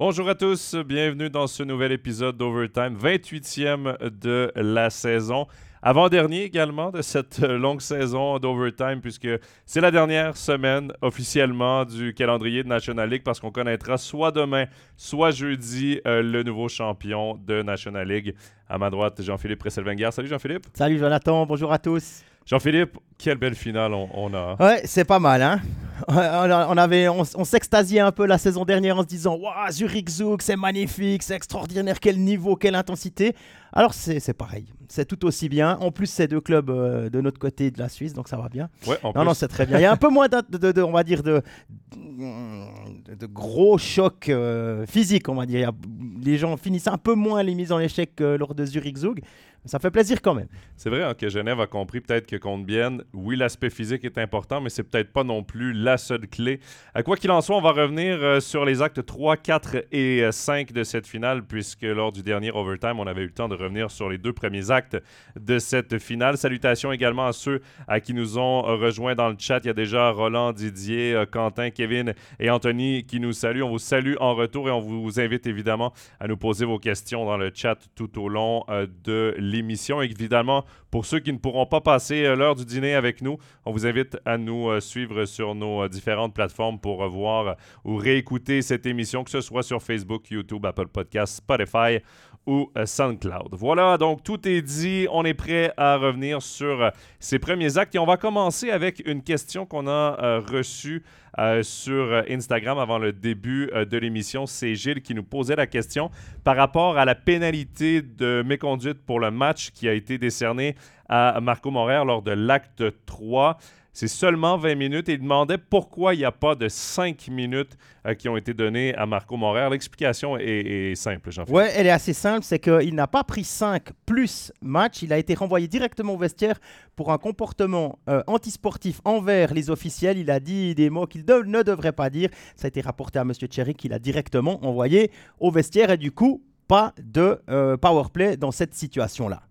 Bonjour à tous, bienvenue dans ce nouvel épisode d'Overtime, 28e de la saison. Avant-dernier également de cette longue saison d'Overtime, puisque c'est la dernière semaine officiellement du calendrier de National League, parce qu'on connaîtra soit demain, soit jeudi euh, le nouveau champion de National League. À ma droite, Jean-Philippe Presselwenger. Salut Jean-Philippe. Salut Jonathan, bonjour à tous. Jean-Philippe, quelle belle finale on, a. Ouais, c'est pas mal, hein. On, avait, on, s'extasiait un peu la saison dernière en se disant Waouh, Zurich Zouk, c'est magnifique, c'est extraordinaire, quel niveau, quelle intensité. Alors, c'est pareil, c'est tout aussi bien. En plus, c'est deux clubs euh, de notre côté de la Suisse, donc ça va bien. Ouais, en non, non, c'est très bien. Il y a un peu moins, de, on va dire, de, de, gros chocs euh, physiques, on va dire. Les gens finissent un peu moins les mises en échec euh, lors de Zurich Zouk. Ça fait plaisir quand même. C'est vrai hein, que Genève a compris peut-être que contre Bienne, oui, l'aspect physique est important, mais c'est peut-être pas non plus la seule clé. À quoi qu'il en soit, on va revenir euh, sur les actes 3, 4 et 5 euh, de cette finale, puisque lors du dernier overtime, on avait eu le temps de revenir sur les deux premiers actes de cette finale. Salutations également à ceux à qui nous ont rejoints dans le chat. Il y a déjà Roland, Didier, euh, Quentin, Kevin et Anthony qui nous saluent. On vous salue en retour et on vous invite évidemment à nous poser vos questions dans le chat tout au long de l'émission. Évidemment, pour ceux qui ne pourront pas passer euh, l'heure du dîner avec nous, on vous invite à nous euh, suivre sur nos euh, différentes plateformes pour voir ou réécouter cette émission, que ce soit sur Facebook, YouTube, Apple Podcasts, Spotify ou SoundCloud. Voilà, donc tout est dit. On est prêt à revenir sur ces premiers actes et on va commencer avec une question qu'on a reçue euh, sur Instagram avant le début euh, de l'émission. C'est Gilles qui nous posait la question par rapport à la pénalité de méconduite pour le match qui a été décerné à Marco Morer lors de l'acte 3. C'est seulement 20 minutes et il demandait pourquoi il n'y a pas de 5 minutes euh, qui ont été données à Marco Morer. L'explication est, simple, jean Oui, elle est assez simple. C'est qu'il n'a pas pris 5 plus match. Il a été renvoyé directement au vestiaire pour un comportement euh, antisportif envers les officiels. Il a dit des mots qu'il ne devrait pas dire. Ça a été rapporté à M. Cherry qu'il a directement envoyé au vestiaire et du coup, pas de euh, power play dans cette situation-là.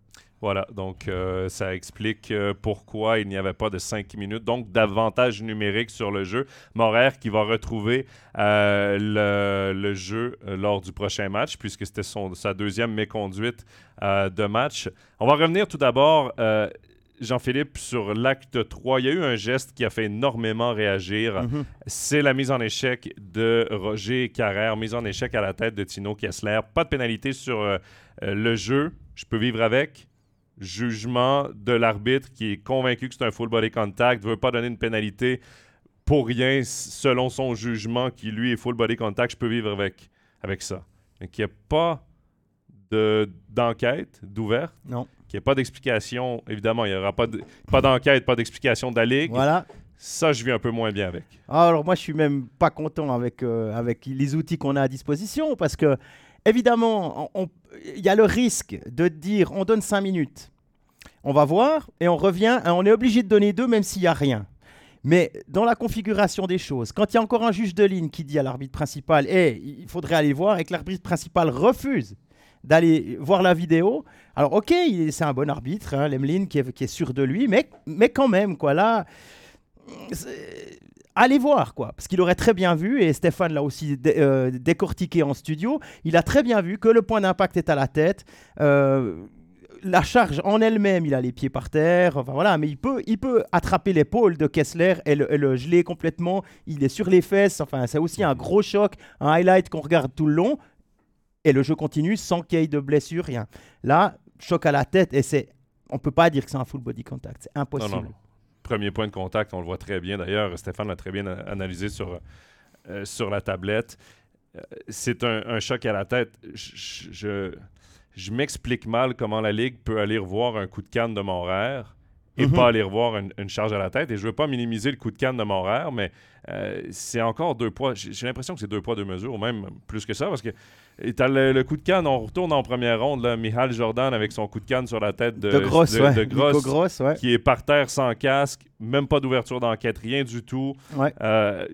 Voilà, donc euh, ça explique euh, pourquoi il n'y avait pas de 5 minutes, donc d'avantage numérique sur le jeu. Morer qui va retrouver euh, le, jeu lors du prochain match, puisque c'était sa deuxième méconduite de match. On va revenir tout d'abord, Jean-Philippe, sur l'acte 3. Il y a eu un geste qui a fait énormément réagir. Mhm. C'est la mise en échec de Roger Carrère, mise en échec à la tête de Tino Kessler. Pas de pénalité sur le jeu. Je peux vivre avec jugement de l'arbitre qui est convaincu que c'est un full body contact, ne veut pas donner une pénalité pour rien selon son jugement qui lui est full body contact, je peux vivre avec, avec ça. Mais qu'il n'y ait pas d'enquête, d'ouverte? Non. Qu'il n'y ait pas d'explication. Évidemment, il n'y aura pas d'enquête, pas d'explication de la Ligue. Voilà. Ça, je vis un peu moins bien avec. Alors moi, je suis même pas content avec, euh, avec les outils qu'on a à disposition parce que évidemment, il y a le risque de dire on donne 5 minutes, on va voir et on revient, on est obligé de donner deux même s'il n'y a rien. Mais dans la configuration des choses, quand il y a encore un juge de ligne qui dit à l'arbitre principal hey, il faudrait aller voir et que l'arbitre principal refuse d'aller voir la vidéo, alors ok, c'est un bon arbitre, hein, Lemlin qui est, qui est, sûr de lui, mais, mais quand même, quoi, là, allez voir, quoi. Parce qu'il aurait très bien vu, et Stéphane l'a aussi euh, décortiqué en studio, il a très bien vu que le point d'impact est à la tête. Euh, la charge en elle-même, il a les pieds par terre, enfin voilà, mais il peut, il peut attraper l'épaule de Kessler et le, geler complètement. Il est sur les fesses, enfin c'est aussi un gros choc, un highlight qu'on regarde tout le long, et le jeu continue sans qu'il y ait de blessure, rien. Là, choc à la tête, et c'est, on peut pas dire que c'est un full body contact, c'est impossible premier point de contact, on le voit très bien. D'ailleurs, Stéphane l'a très bien analysé sur, euh, sur la tablette. Euh, c'est un, choc à la tête. Je, je, m'explique mal comment la Ligue peut aller revoir un coup de canne de Montréal et mhm. pas aller revoir une, charge à la tête. Et je veux pas minimiser le coup de canne de Montréal, mais euh, c'est encore deux poids. J'ai l'impression que c'est deux poids, deux mesures, ou même plus que ça, parce que tu as le, coup de canne, on retourne en première ronde, là, Michal Jordan avec son coup de canne sur la tête de, de Gross, qui est par terre sans casque, même pas d'ouverture d'enquête, rien du tout. Ouais. Euh,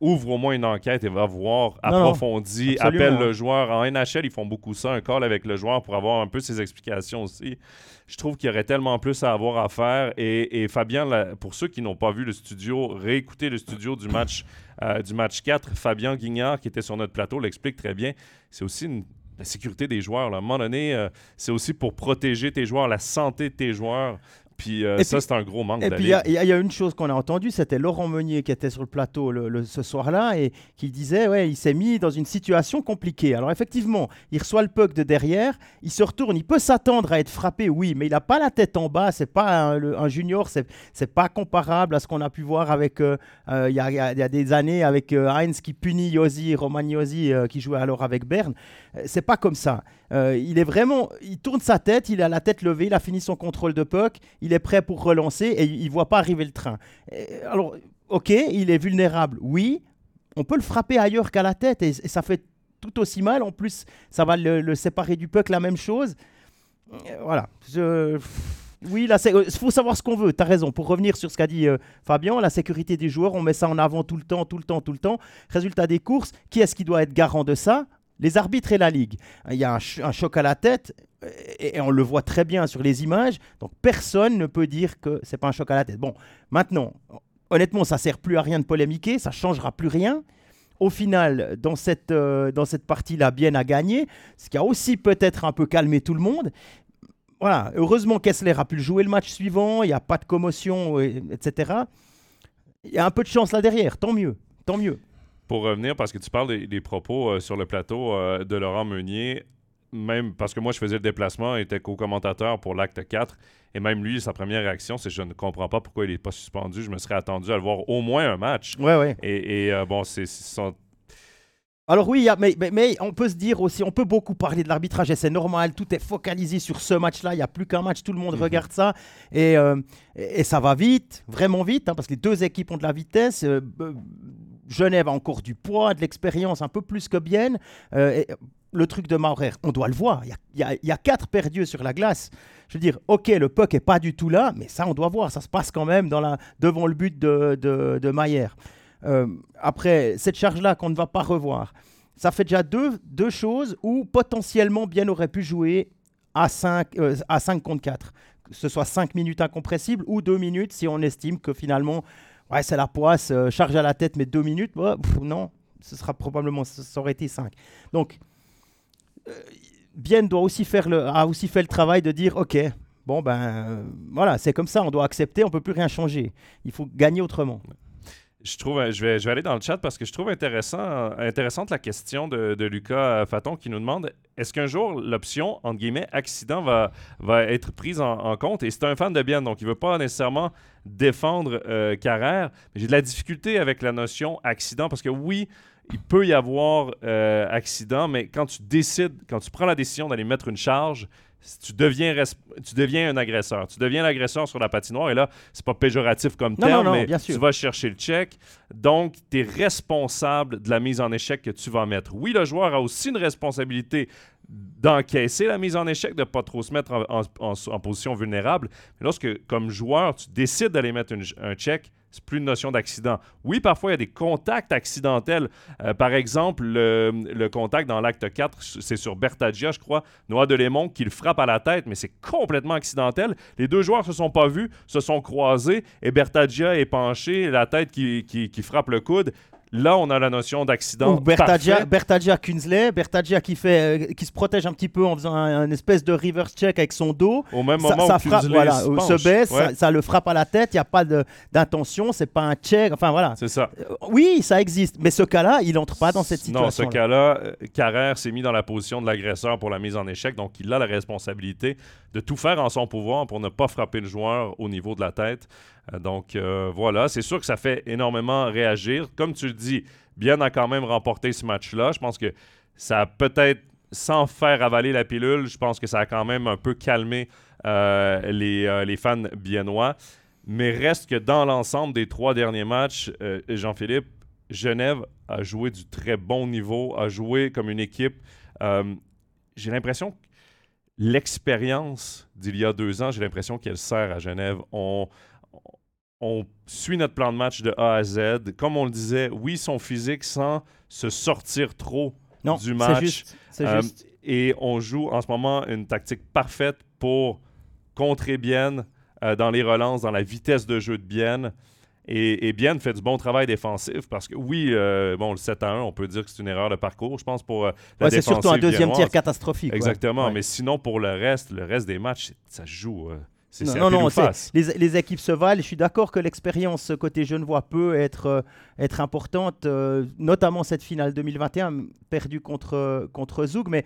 ouvre au moins une enquête et va voir, absolument. appelle le joueur. En NHL, ils font beaucoup ça, un call avec le joueur pour avoir un peu ses explications aussi. Je trouve qu'il y aurait tellement plus à avoir à faire. Et, Fabien, pour ceux qui n'ont pas vu le studio, réécoutez le studio du match, euh, du match 4. Fabien Guignard, qui était sur notre plateau, l'explique très bien. C'est aussi la sécurité des joueurs. À un moment donné, euh, c'est aussi pour protéger tes joueurs, la santé de tes joueurs. Puis euh, Et ça, c'est un gros manque Et puis, il y, a- il y a une chose qu'on a entendue, c'était Laurent Meunier qui était sur le plateau le- le- ce soir-là et qui disait, ouais, il s'est mis dans une situation compliquée. Alors effectivement, il reçoit le puck de derrière, il se retourne, il peut s'attendre à être frappé, oui, mais il n'a pas la tête en bas, c'est pas un, le- un junior, c'est pas comparable à ce qu'on a pu voir avec, euh, euh, il y, a, il y a- il des années avec euh, Heinz qui punit Yossi, Roman Yossi euh, qui jouait alors avec Berne. Euh, C'est pas comme ça. Euh, il est vraiment, il tourne sa tête, il a la tête levée, il a fini son contrôle de puck, il est prêt pour relancer et il, il voit pas arriver le train. Alors, ok, il est vulnérable, oui, on peut le frapper ailleurs qu'à la tête et, ça fait tout aussi mal. En plus, ça va le, séparer du puck, la même chose. Euh, Voilà. Je- Oui, il faut savoir ce qu'on veut. Tu raison. Pour revenir sur ce qu'a dit euh, Fabien, la sécurité des joueurs, on met ça en avant tout le temps, tout le temps, tout le temps. Résultat des courses, qui est-ce qui doit être garant de ça? Les arbitres et la Ligue. Il y a un, ch- un choc à la tête et, on le voit très bien sur les images. Donc personne ne peut dire que c'est pas un choc à la tête. Bon, maintenant, honnêtement, ça sert plus à rien de polémiquer, ça changera plus rien. Au final, dans cette, euh, cette partie-là, bien a gagné, ce qui a aussi peut-être un peu calmé tout le monde. Voilà, heureusement Kessler a pu jouer le match suivant, il n'y a pas de commotion, etc. Il y a un peu de chance là derrière, tant mieux, tant mieux. Pour revenir, parce que tu parles des, des propos euh, sur le plateau euh, de Laurent Meunier, même parce que moi je faisais le déplacement, était co-commentateur pour l'acte 4, et même lui, sa première réaction, c'est je ne comprends pas pourquoi il n'est pas suspendu. Je me serais attendu à le voir au moins un match. Ouais, ouais. Et, et, euh, bon, c'est son- Alors oui, mais, mais, mais on peut se dire aussi, on peut beaucoup parler de l'arbitrage et c'est normal, tout est focalisé sur ce match-là, il n'y a plus qu'un match, tout le monde Mhm. regarde ça et, euh, et, et ça va vite, vraiment vite, hein, parce que les deux équipes ont de la vitesse. euh, Genève a encore du poids, de l'expérience, un peu plus que Bienne. Euh, et le truc de Maurer, on doit le voir, il y a, quatre perdus sur la glace. Je veux dire, ok, le puck est pas du tout là, mais ça, on doit voir, ça se passe quand même devant le but de, de. Euh, après, cette charge-là qu'on ne va pas revoir, ça fait déjà deux, choses où potentiellement Bien aurait pu jouer à 5, à 5 contre 4. Que ce soit 5 minutes incompressibles ou 2 minutes si on estime que finalement, ouais, c'est la poisse, euh, charge à la tête, mais 2 minutes, non, ce sera probablement, ça aurait été 5. Donc, euh, Bien doit aussi faire le, a aussi fait le travail de dire, ok, bon ben euh, voilà, c'est comme ça, on doit accepter, on peut plus rien changer. Il faut gagner autrement. Je trouve, euh, je vais, aller dans le chat parce que je trouve intéressant, intéressante la question de, Lucas euh, Faton qui nous demande est-ce qu'un jour l'option, entre guillemets, accident va, va être prise en, compte? Et c'est un fan de bien, donc il ne veut pas nécessairement défendre euh, Carrère, j'ai de la difficulté avec la notion accident parce que oui, il peut y avoir accident, mais quand tu décides, quand tu prends la décision d'aller mettre une charge, tu deviens, tu deviens un agresseur. Tu deviens l'agresseur sur la patinoire. Et là, c'est pas péjoratif comme Non, terme, non, non, mais bien sûr. tu vas chercher le check. Donc, tu es responsable de la mise en échec que tu vas mettre. Oui, le joueur a aussi une responsabilité d'encaisser la mise en échec, de ne pas trop se mettre en, en- en- en position vulnérable. Mais lorsque, comme joueur, tu décides d'aller mettre une- un check, c'est plus une notion d'accident. Oui, parfois, il y a des contacts accidentels. Euh, par exemple, le, contact dans l'acte 4, c'est sur Bertagia, je crois, Noah Delémont qui le frappe à la tête, mais c'est complètement accidentel. Les deux joueurs se sont pas vus, se sont croisés, et Bertagia est penché, la tête qui frappe le coude. Là, on a la notion d'accident. Parfait. Bertagia Kunzley, Bertagia qui, fait, euh, qui se protège un petit peu en faisant un, un espèce de reverse check avec son dos. Au même moment ça où frappe, voilà, se penche. se baisse, Ouais, ça, ça le frappe à la tête, il n'y a pas d'intention, c'est pas un check, enfin voilà. c'est ça. Euh, Oui, ça existe, mais ce cas-là, il n'entre pas dans cette situation. Non, ce cas-là, euh, Carrère s'est mis dans la position de l'agresseur pour la mise en échec, donc il a la responsabilité de tout faire en son pouvoir pour ne pas frapper le joueur au niveau de la tête. Euh, donc euh, voilà, c'est sûr que ça fait énormément réagir. Comme tu le dis, Bien a quand même remporté ce match-là. Je pense que ça a peut-être, sans faire avaler la pilule, je pense que ça a quand même un peu calmé euh, les, les fans biennois. Mais reste que dans l'ensemble des trois derniers matchs, Jean-Philippe, Genève a joué du très bon niveau, a joué comme une équipe. J'ai l'impression que l'expérience d'il y a deux ans, j'ai l'impression qu'elle sert à Genève. On suit notre plan de match de A à Z. Comme on le disait, oui, son physique sans se sortir trop Non, du c'est match. juste. c'est Euh, juste. Et on joue en ce moment une tactique parfaite pour contrer Bien euh, dans les relances, dans la vitesse de jeu de Bien. Et, et Bien fait du bon travail défensif parce que oui, euh, bon, le 7 à 1, on peut dire que c'est une erreur de parcours, je pense, pour euh, la Ouais, c'est surtout un deuxième tir catastrophique. Exactement, Ouais. mais sinon pour le reste, le reste des matchs, ça se joue. euh, c'est Non, non, les, les équipes se valent. Je suis d'accord que l'expérience côté Genevois peut être, euh, être importante, euh, notamment cette finale 2021 perdue contre, contre Zoug. Mais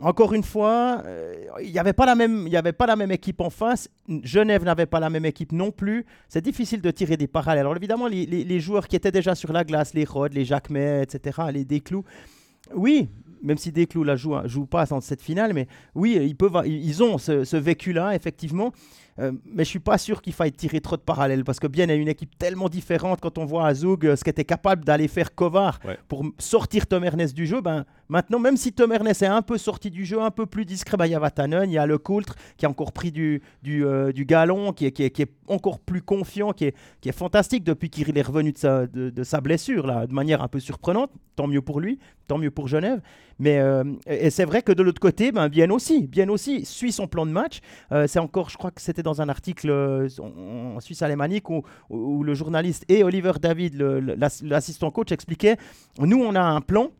encore une fois, euh, il n'y avait, pas la même- il y avait pas la même équipe en face. Genève n'avait pas la même équipe non plus. C'est difficile de tirer des parallèles. Alors évidemment, les, les- les joueurs qui étaient déjà sur la glace, les Rod, les Jacquemet, etc., les Desclous, oui, même si Desclous la joue, joue pas dans cette finale, mais oui, ils, peuvent, ils ont ce, ce vécu-là, effectivement. Euh, mais je suis pas sûr qu'il faille tirer trop de parallèles parce que bien est une équipe tellement différente quand on voit à Zoug euh, ce qu'était capable d'aller faire Kovar Ouais. pour sortir Tom Ernest du jeu. Ben, maintenant, même si Tom Ernest est un peu sorti du jeu, un peu plus discret, ben, il y a Vatanen, il y a Le Coultre qui a encore pris du, euh, galon, qui est, encore plus confiant, qui est, fantastique depuis qu'il est revenu de sa, blessure, là, de manière un peu surprenante. Tant mieux pour lui, tant mieux pour Genève. Mais euh, et c'est vrai que de l'autre côté, ben, Bien aussi, Bien aussi suit son plan de match. Euh, c'est encore, je crois que c'était dans un article en, Suisse alémanique où, le journaliste et Oliver David, l'assistant coach, expliquaient nous, on a un plan.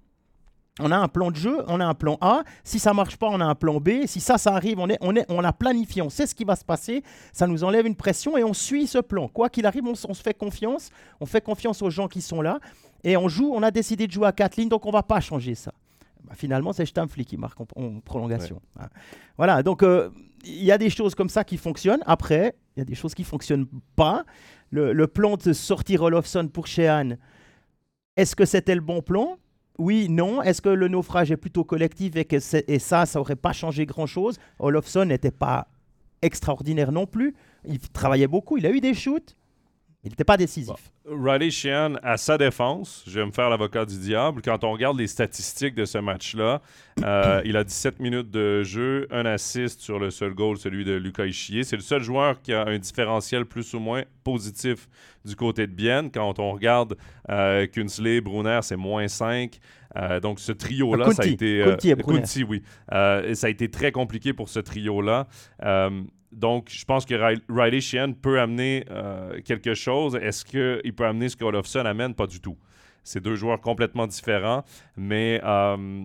On a un plan de jeu, on a un plan A. Si ça marche pas, on a un plan B. Si ça, ça arrive, on, est, on, est, on l'a planifié, on sait ce qui va se passer. Ça nous enlève une pression et on suit ce plan. Quoi qu'il arrive, on, se fait confiance. On fait confiance aux gens qui sont là. Et on joue, on a décidé de jouer à quatre lignes, donc on va pas changer ça. Bah, finalement, c'est Stamfli qui marque en, en prolongation. Hein. Voilà, donc euh, il y a des choses comme ça qui fonctionnent. Après, il y a des choses qui fonctionnent pas. Le, le plan de sortir Olofsson pour Sheehan, est-ce que c'était le bon plan? Oui, non. Est-ce que le naufrage est plutôt collectif et, que et ça, ça aurait pas changé grand-chose? Olofsson n'était pas extraordinaire non plus. Il travaillait beaucoup, il a eu des shoots. Il n'était pas décisif. Riley Sheehan, à sa défense, je vais me faire l'avocat du diable, quand on regarde les statistiques de ce match-là, euh, il a 17 minutes de jeu, un assist sur le seul goal, celui de Lucas Ischier. C'est le seul joueur qui a un différentiel plus ou moins positif du côté de Bienne. Quand on regarde euh, Kunsley, Brunner, c'est moins 5. Euh, donc ce trio-là, Ah, ça a été... Kunti et Brunner. Kunti, oui. Euh, ça a été très compliqué pour ce trio-là. Donc, je pense que Ri- Riley Sheehan peut amener euh, quelque chose. Est-ce qu'il peut amener ce qu'Olofsson amène? Pas du tout. C'est deux joueurs complètement différents, mais euh,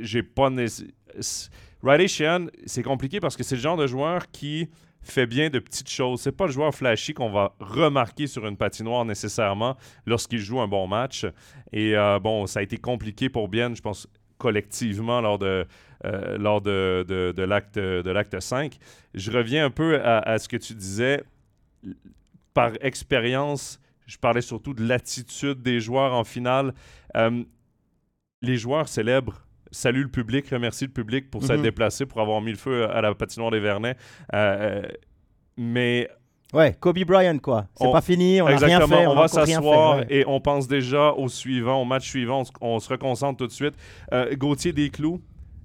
j'ai pas... Riley Sheehan, c'est compliqué parce que c'est le genre de joueur qui fait bien de petites choses. C'est pas le joueur flashy qu'on va remarquer sur une patinoire nécessairement lorsqu'il joue un bon match. Et euh, bon, ça a été compliqué pour Bien, je pense, collectivement lors de, euh, lors de, de- de l'acte de l'acte 5. Je reviens un peu à, à ce que tu disais. Par expérience, je parlais surtout de l'attitude des joueurs en finale. Euh, les joueurs célèbrent, saluent le public, remercient le public pour s'être Mhm. déplacé, pour avoir mis le feu à la patinoire des Vernets. Euh, mais Ouais, Kobe Bryant, quoi. C'est On- pas fini, on n'a rien fait. on, a va s'asseoir ouais. et on pense déjà au suivant, au match suivant. On se, on se reconcentre tout de suite. Euh, Gauthier Desclous,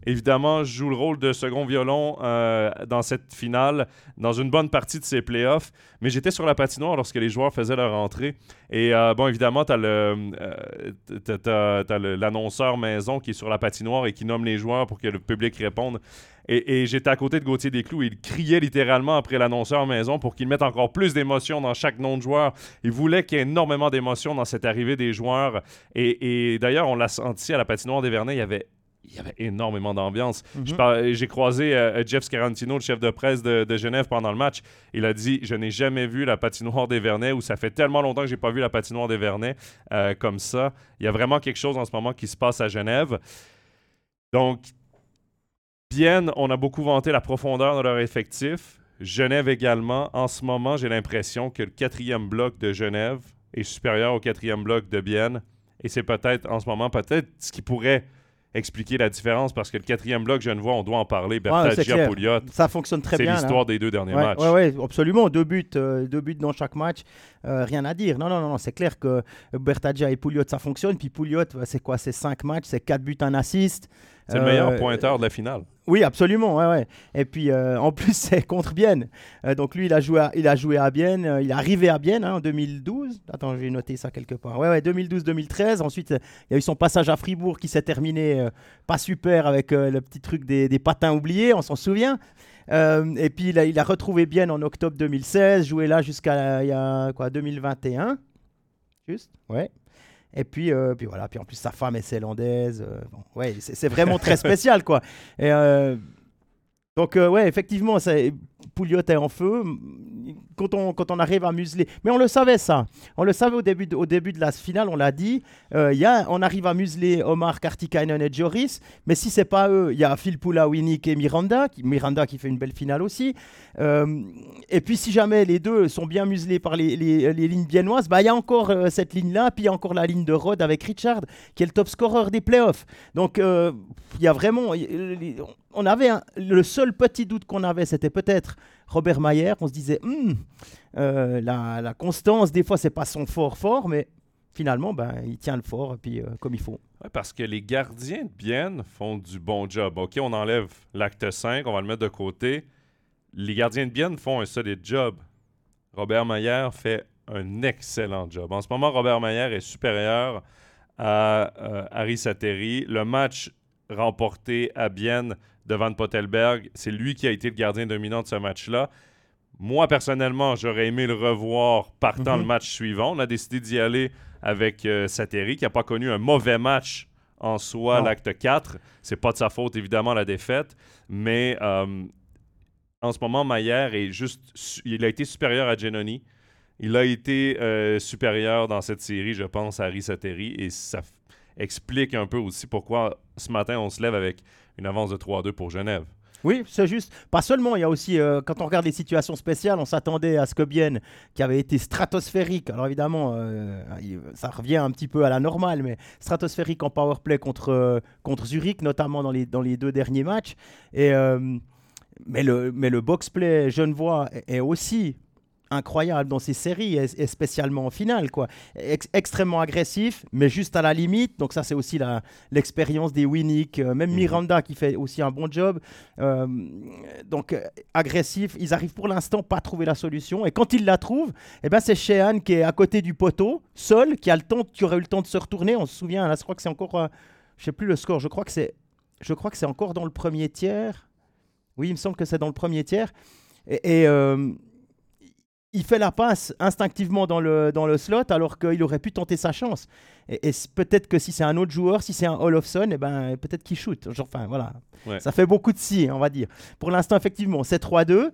évidemment, joue le rôle de second violon euh, dans cette finale, dans une bonne partie de ses playoffs. Mais j'étais sur la patinoire lorsque les joueurs faisaient leur entrée. Et euh, bon, évidemment, tu as l'annonceur maison qui est sur la patinoire et qui nomme les joueurs pour que le public réponde. Et, j'étais à côté de Gauthier Desclous. Il criait littéralement après l'annonceur maison pour qu'il mette encore plus d'émotion dans chaque nom de joueur. Il voulait qu'il y ait énormément d'émotion dans cette arrivée des joueurs. Et, et d'ailleurs, on l'a senti à la patinoire des Vernets, il y avait, il y avait énormément d'ambiance. Mhm. Je J'ai croisé euh, Jeff Scarantino, le chef de presse de, de Genève, pendant le match. Il a dit Je n'ai jamais vu la patinoire des Vernets, ou ça fait tellement longtemps que j'ai pas vu la patinoire des Vernets euh, comme ça. Il y a vraiment quelque chose en ce moment qui se passe à Genève. Donc, bien, on a beaucoup vanté la profondeur de leur effectif. Genève également. En ce moment, j'ai l'impression que le quatrième bloc de Genève est supérieur au quatrième bloc de Bienne. Et c'est peut-être, en ce moment, peut-être ce qui pourrait expliquer la différence parce que le quatrième bloc, Genevois, on doit en parler. C'est Bertaggia. Pouliot, Ça fonctionne très c'est bien. là. l'histoire des deux derniers Ouais, matchs. ouais, absolument. Deux buts, euh, deux buts dans chaque match. Euh, rien à dire. Non, non, non, non, c'est clair que Bertaggia et Pouliot, ça fonctionne. Puis Pouliot, c'est quoi? C'est cinq matchs, c'est quatre buts, un assist. C'est le meilleur pointeur de la finale. Oui, absolument. Et puis, en plus, c'est contre Bienne. donc, lui, il a joué à, il a joué à Bienne. il est arrivé à Bienne hein, en 2012. Attends, je vais noter ça quelque part. Ouais, ouais, 2012-2013. Ensuite, il y a eu son passage à Fribourg qui s'est terminé pas super avec le petit truc des, patins oubliés, on s'en souvient. Euh, et puis il a, retrouvé bien en octobre 2016, joué là jusqu'à quoi 2021, juste, ouais. Et puis, euh, puis voilà, puis en plus sa femme est zélandaise, euh, ouais, c'est vraiment très spécial quoi. Et donc, euh, ouais, effectivement, Pouliot est en feu. Quand on, quand on arrive à museler. Mais on le savait, ça. On le savait au début de, au début de la finale, on l'a dit. Euh, y a, on arrive à museler Omar, Kartikainen et Joris. Mais si c'est pas eux, il y a Phil Poula, Winnick et Miranda. Miranda qui fait une belle finale aussi. Euh, et puis, si jamais les deux sont bien muselés par les, les, les lignes biennoises, bah, il y a encore euh, cette ligne-là. Puis il y a encore la ligne de Rod avec Richard, qui est le top scorer des playoffs. Donc, il y a vraiment on avait le seul petit doute qu'on avait, c'était peut-être Robert Mayer. On se disait, hmm, euh, la, constance, des fois, c'est pas son fort fort, mais finalement, ben, il tient le fort puis, euh, comme il faut. parce que les gardiens de Bienne font du bon job. OK, on enlève l'acte 5, on va le mettre de côté. Les gardiens de Bienne font un solide job. Robert Mayer fait un excellent job. En ce moment, Robert Mayer est supérieur à euh, Harry Sateri. Le match remporté à Bienne de Van Pottelberg. C'est lui qui a été le gardien dominant de ce match-là. Moi, personnellement, j'aurais aimé le revoir partant le mhm. match suivant. On a décidé d'y aller avec euh, Sateri, qui n'a pas connu un mauvais match en soi, l'acte 4. C'est pas de sa faute, évidemment, la défaite. Mais euh, en ce moment, Maillère est juste. Il a été supérieur à Genoni. Il a été euh, supérieur dans cette série, je pense, à Harry Sateri. Et ça explique un peu aussi pourquoi ce matin, on se lève avec une avance de 3-2 pour Genève. Oui, c'est juste. Pas seulement, il y a aussi, euh, quand on regarde les situations spéciales, on s'attendait à ce que Bienne, qui avait été stratosphérique, alors évidemment, euh, ça revient un petit peu à la normale, mais stratosphérique en powerplay contre, euh, contre Zurich, notamment dans les, dans les deux derniers matchs. Et, mais, le, mais le box-play genevois est aussi incroyable dans ces séries et, spécialement en finale quoi. extrêmement agressif mais juste à la limite. Donc ça c'est aussi l'expérience des Winnick euh, même mhm. Miranda qui fait aussi un bon job. Euh, donc euh, agressif ils arrivent pour l'instant pas à trouver la solution. Et quand ils la trouvent eh ben c'est Sheehan qui est à côté du poteau seul qui a le temps qui aurait eu le temps de se retourner. On se souvient là je crois que c'est encore je sais plus le score. Je crois que c'est je crois que c'est encore dans le premier tiers. Oui il me semble que c'est dans le premier tiers. Et, et il fait la passe instinctivement dans le, dans le slot alors qu'il aurait pu tenter sa chance. Et, peut-être que si c'est un autre joueur, si c'est un Olofsson, et eh ben, peut-être qu'il shoot. Enfin, voilà. Ça fait beaucoup de si, on va dire. Pour l'instant, effectivement, c'est 3-2.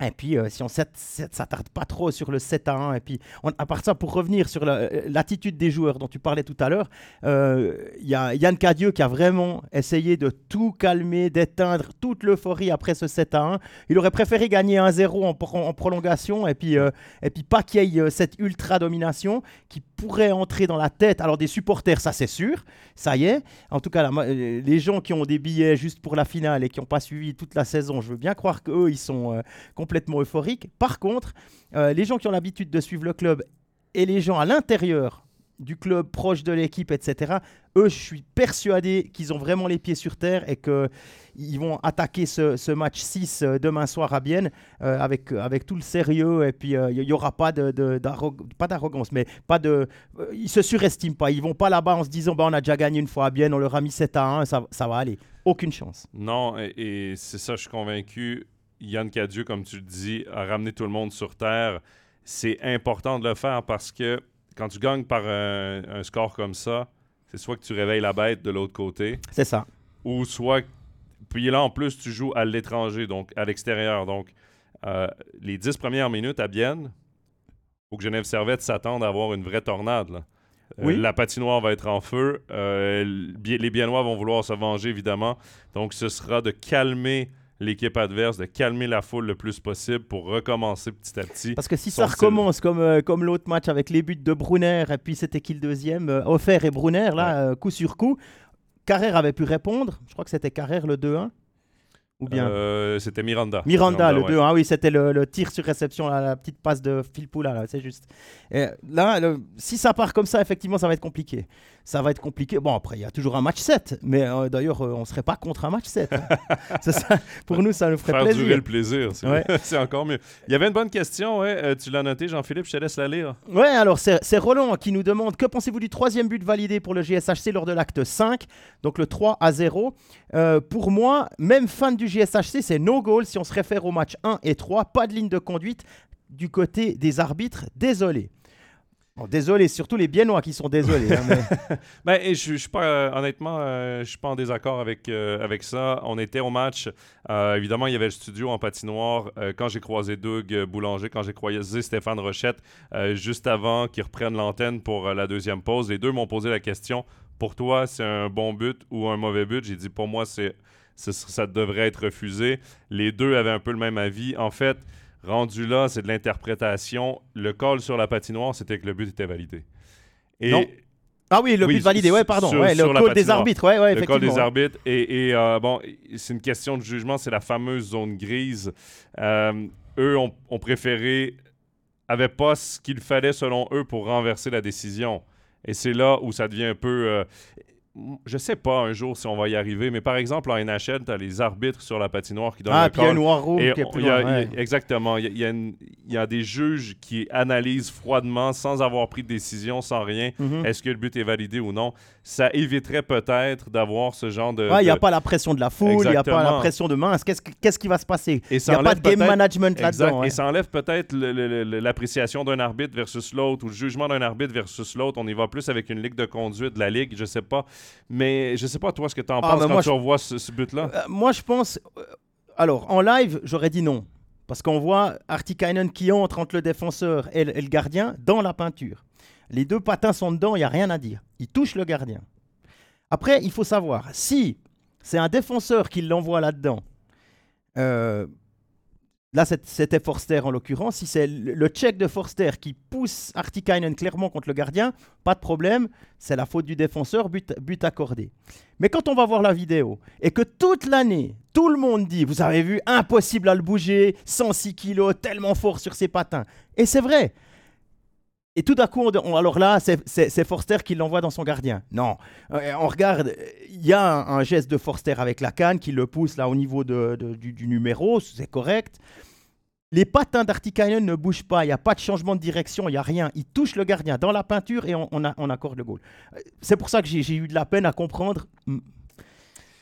Et puis, euh, si on s'attarde pas trop sur le 7 à 1, et puis à part ça, pour revenir sur euh, l'attitude des joueurs dont tu parlais tout à l'heure, il euh, y a Yann Cadieux qui a vraiment essayé de tout calmer, d'éteindre toute l'euphorie après ce 7 à 1. Il aurait préféré gagner 1-0 en, en, prolongation et puis, et puis pas qu'il y ait cette ultra domination qui pourrait entrer dans la tête. Alors, des supporters, ça c'est sûr, ça y est. En tout cas, les gens qui ont des billets juste pour la finale et qui n'ont pas suivi toute la saison, je veux bien croire qu'eux, ils sont complètement euphorique. Par contre, euh, les gens qui ont l'habitude de suivre le club et les gens à l'intérieur du club, proche de l'équipe, etc., eux, je suis persuadé qu'ils ont vraiment les pieds sur terre et qu'ils vont attaquer ce, match 6 euh, demain soir à Bienne euh, avec, avec tout le sérieux et puis il n'y aura pas d'arrogance, mais pas de... ils se surestiment pas, ils vont pas là-bas en se disant bah, on a déjà gagné une fois à Bienne, on leur a mis 7 à 1, ça, ça va aller. Aucune chance. Non, et c'est ça, je suis convaincu Yann Cadieux, comme tu le dis, a ramené tout le monde sur Terre. C'est important de le faire parce que quand tu gagnes par un, score comme ça, c'est soit que tu réveilles la bête de l'autre côté. C'est ça. Ou soit. Puis là, en plus, tu joues à l'étranger, donc à l'extérieur. Donc, euh, les dix premières minutes à Bienne, faut que Genève Servette s'attende à avoir une vraie tornade. Euh, oui. la patinoire va être en feu. Euh, les Biennois vont vouloir se venger, évidemment. Donc, ce sera de calmer l'équipe adverse, de calmer la foule le plus possible pour recommencer petit à petit. Parce que si ça recommence comme, euh, comme l'autre match avec les buts de Brunner et puis c'était qui le deuxième euh, Offert et Brunner, là, euh, coup sur coup, Carrère avait pu répondre. Je crois que c'était Carrère le 2-1. Ou bien? Euh, C'était Miranda. Miranda, le ouais. 2. Ah oui, c'était le, le tir sur réception, la, la petite passe de Phil Poula, là, c'est juste. Et là, le- si ça part comme ça, effectivement, ça va être compliqué. Ça va être compliqué. Bon, après, il y a toujours un match 7. Mais euh, d'ailleurs, euh, on ne serait pas contre un match 7. hein. Ça, pour nous, ça nous ferait Faire plaisir. durer le plaisir, c'est Ouais. encore mieux. Il y avait une bonne question, ouais. euh, tu l'as noté, Jean-Philippe, je te laisse la lire. Ouais, alors c'est Roland qui nous demande que pensez-vous du troisième but validé pour le GSHC lors de l'acte 5, donc le 3 à 0. Euh, pour moi, même fan du GSHC, c'est no goal si on se réfère au match 1 et 3, pas de ligne de conduite du côté des arbitres, désolé. Désolé, surtout les Biennois qui sont désolés. hein, mais- Ben, je, je suis pas, euh, honnêtement, euh, pas en désaccord avec, euh, avec ça. On était au match. évidemment, il y avait le studio en patinoire. Quand j'ai croisé Doug Boulanger, quand j'ai croisé Stéphane Rochette, juste avant qu'ils reprennent l'antenne pour la deuxième pause, les deux m'ont posé la question pour toi, c'est un bon but ou un mauvais but? J'ai dit pour moi, c'est ce- ça devrait être refusé. Les deux avaient un peu le même avis. En fait, rendu là, c'est de l'interprétation. Le call sur la patinoire, c'était que le but était validé. Et Non. Ah oui, le Oui, but validé, ouais, pardon. sur- ouais, le call des arbitres, ouais, ouais, le call effectivement. des arbitres. Et, et, euh, bon, c'est une question de jugement, c'est la fameuse zone grise. Euh, eux ont, ont préféré, avaient pas ce qu'il fallait selon eux pour renverser la décision. Et c'est là où ça devient un peu. euh, je sais pas un jour si on va y arriver, mais par exemple en NHL, tu as les arbitres sur la patinoire qui donnent Ah, le puis il y a room Et qui est on- plus y a- loin, ouais. il y a- exactement. Il y a, y y des juges qui analysent froidement, sans avoir pris de décision, sans rien, Mhm. est-ce que le but est validé ou non. Ça éviterait peut-être d'avoir ce genre de. Ouais, il n'y a pas la pression de la foule, il n'y a pas la pression de mince. Qu'est-ce qui- qu'est-ce qui va se passer? Il n'y a pas de game management là-dedans. ouais. Et ça enlève peut-être l'appréciation d'un arbitre versus l'autre ou le jugement d'un arbitre versus l'autre. On y va plus avec une ligue de conduite de la ligue, je sais pas. Mais je sais pas, toi, ce que tu en Ah, penses quand moi, tu revois ce, ce but-là? Euh, moi, je pense. euh, alors, en live, j'aurais dit non. Parce qu'on voit Artikainen qui entre entre le défenseur et le, et le gardien dans la peinture. Les deux patins sont dedans, il n'y a rien à dire. Il touche le gardien. Après, il faut savoir, si c'est un défenseur qui l'envoie là-dedans, euh, là c'était Forster en l'occurrence, si c'est le check de Forster qui pousse Artikainen clairement contre le gardien, pas de problème, c'est la faute du défenseur, but, but accordé. Mais quand on va voir la vidéo et que toute l'année, tout le monde dit, vous avez vu, impossible à le bouger, 106 kilos, tellement fort sur ses patins. Et c'est vrai. Et tout à coup, alors là, c'est- Forster qui l'envoie dans son gardien. Non, Euh, on regarde, il y a un, geste de Forster avec la canne qui le pousse là au niveau du, numéro, c'est correct. Les patins d'Artikainen ne bougent pas, il n'y a pas de changement de direction, il n'y a rien. Il touche le gardien dans la peinture et on, on accorde le goal. Euh, C'est pour ça que j'ai eu de la peine à comprendre.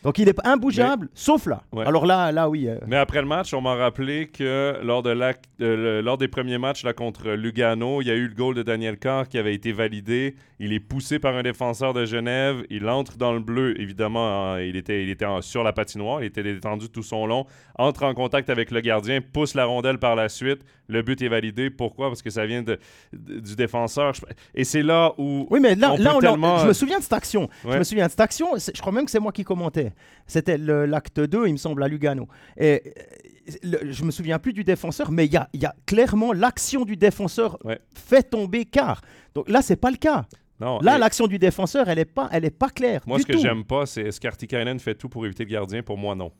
Donc il est imbougeable, sauf là. Ouais. Alors là, là oui. euh, Mais après le match, on m'a rappelé que lors, de euh, le- lors des premiers matchs là, contre Lugano, il y a eu le goal de Daniel Carr qui avait été validé. Il est poussé par un défenseur de Genève. Il entre dans le bleu. Évidemment, hein, il était, il était en- sur la patinoire. Il était détendu tout son long. Entre en contact avec le gardien, pousse la rondelle par la suite. Le but est validé. Pourquoi? Parce que ça vient de, de- du défenseur. Et c'est là où... Oui, mais là, On là on tellement- je me souviens de cette action. Je me souviens de cette action. Je crois même que c'est moi qui commentais. C'était l'acte 2, il me semble, à Lugano. Et euh, le- je me souviens plus du défenseur, mais il y y a clairement l'action du défenseur Ouais. fait tomber car. Donc là, c'est pas le cas. Non, Là, et- l'action du défenseur, elle est pas, elle est pas claire. Moi, du ce que j'aime pas, c'est est-ce qu'Artikainen fait tout pour éviter le gardien? Pour moi, non.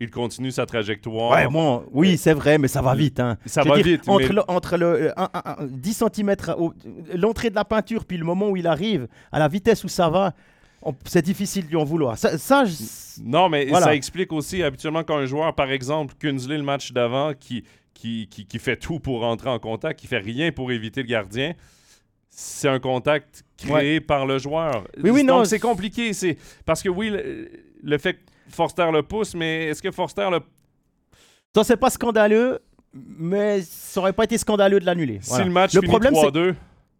Il continue sa trajectoire. Ouais, bon, oui, c'est vrai, mais ça va vite. hein. Ça Je va dire, vite, Entre, mais- le, entre le, euh, un- un- un- 10 cm, l'entrée de la peinture, puis le moment où il arrive, à la vitesse où ça va, c'est difficile de lui en vouloir. Ça, ça, je- Non, mais Voilà. ça explique aussi habituellement quand un joueur, par exemple, Kunzley le match d'avant, qui, qui, qui, qui fait tout pour rentrer en contact, qui fait rien pour éviter le gardien, c'est un contact créé par le joueur. Oui, oui, Donc non, c'est compliqué. C'est parce que oui, le, le fait que Forster le pousse, mais est-ce que Forster le Ça, c'est pas scandaleux, mais ça aurait pas été scandaleux de l'annuler. si Voilà. le match Le finit problème, c'est 3-2,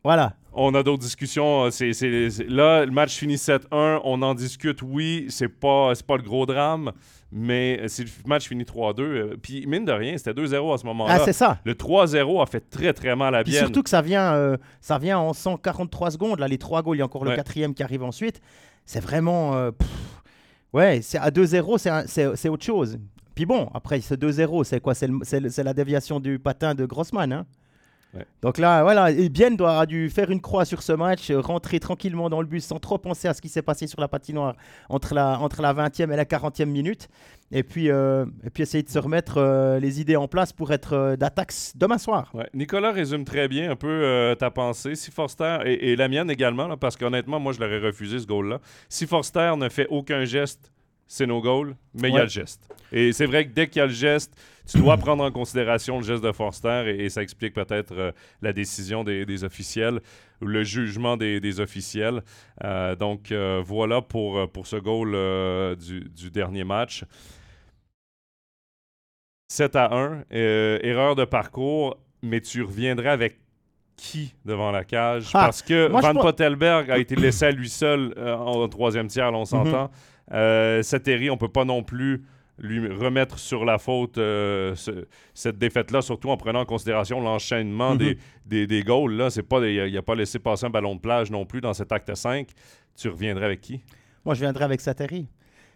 Voilà. on a d'autres discussions. euh, C'est, c'est- c'est- là, le match finit 7-1, on en discute. Oui, c'est pas, c'est pas le gros drame, mais si le match finit 3-2, euh, puis mine de rien, c'était 2-0 à ce moment-là. Ah, c'est ça. Le 3-0 a fait très très mal à Puis Bienne. surtout que ça vient, euh, ça vient en 143 secondes. Là, les trois goals, il y a encore le Ouais. quatrième qui arrive ensuite. C'est vraiment. euh, pff, ouais, c'est à 2-0, c'est autre chose. Puis bon, après, ce 2-0, c'est quoi? C'est la déviation du patin de Grossman. Hein? Donc là, voilà, et Bien doit, a dû faire une croix sur ce match, euh, rentrer tranquillement dans le bus sans trop penser à ce qui s'est passé sur la patinoire entre la, entre la 20e et la 40e minute. Et puis, euh, et puis essayer de se remettre euh, les idées en place pour être d'attaque demain soir. Nicolas résume très bien un peu ta pensée. Si Forster, et, la mienne également, parce qu'honnêtement, moi, je l'aurais refusé ce goal-là. Si Forster ne fait aucun geste c'est nos goals, mais il y a le geste. Et c'est vrai que dès qu'il y a le geste, tu dois prendre en considération le geste de Forster et, ça explique peut-être euh, la décision des, officiels ou le jugement des, officiels. Euh, donc euh, voilà pour, pour ce goal du, dernier match. 7 à 1, erreur de parcours, mais tu reviendrais avec qui devant la cage? Ah, Parce que Van Pottelberg a été laissé à lui seul en troisième tiers, on s'entend. Mhm. Euh, Sateri, on peut pas non plus lui remettre sur la faute euh, cette défaite-là, surtout en prenant en considération l'enchaînement des, mhm. des, des, goals. Là, c'est pas, il n'a pas laissé passer un ballon de plage non plus dans cet acte 5. Tu reviendrais avec qui? Moi, je viendrais avec Sateri.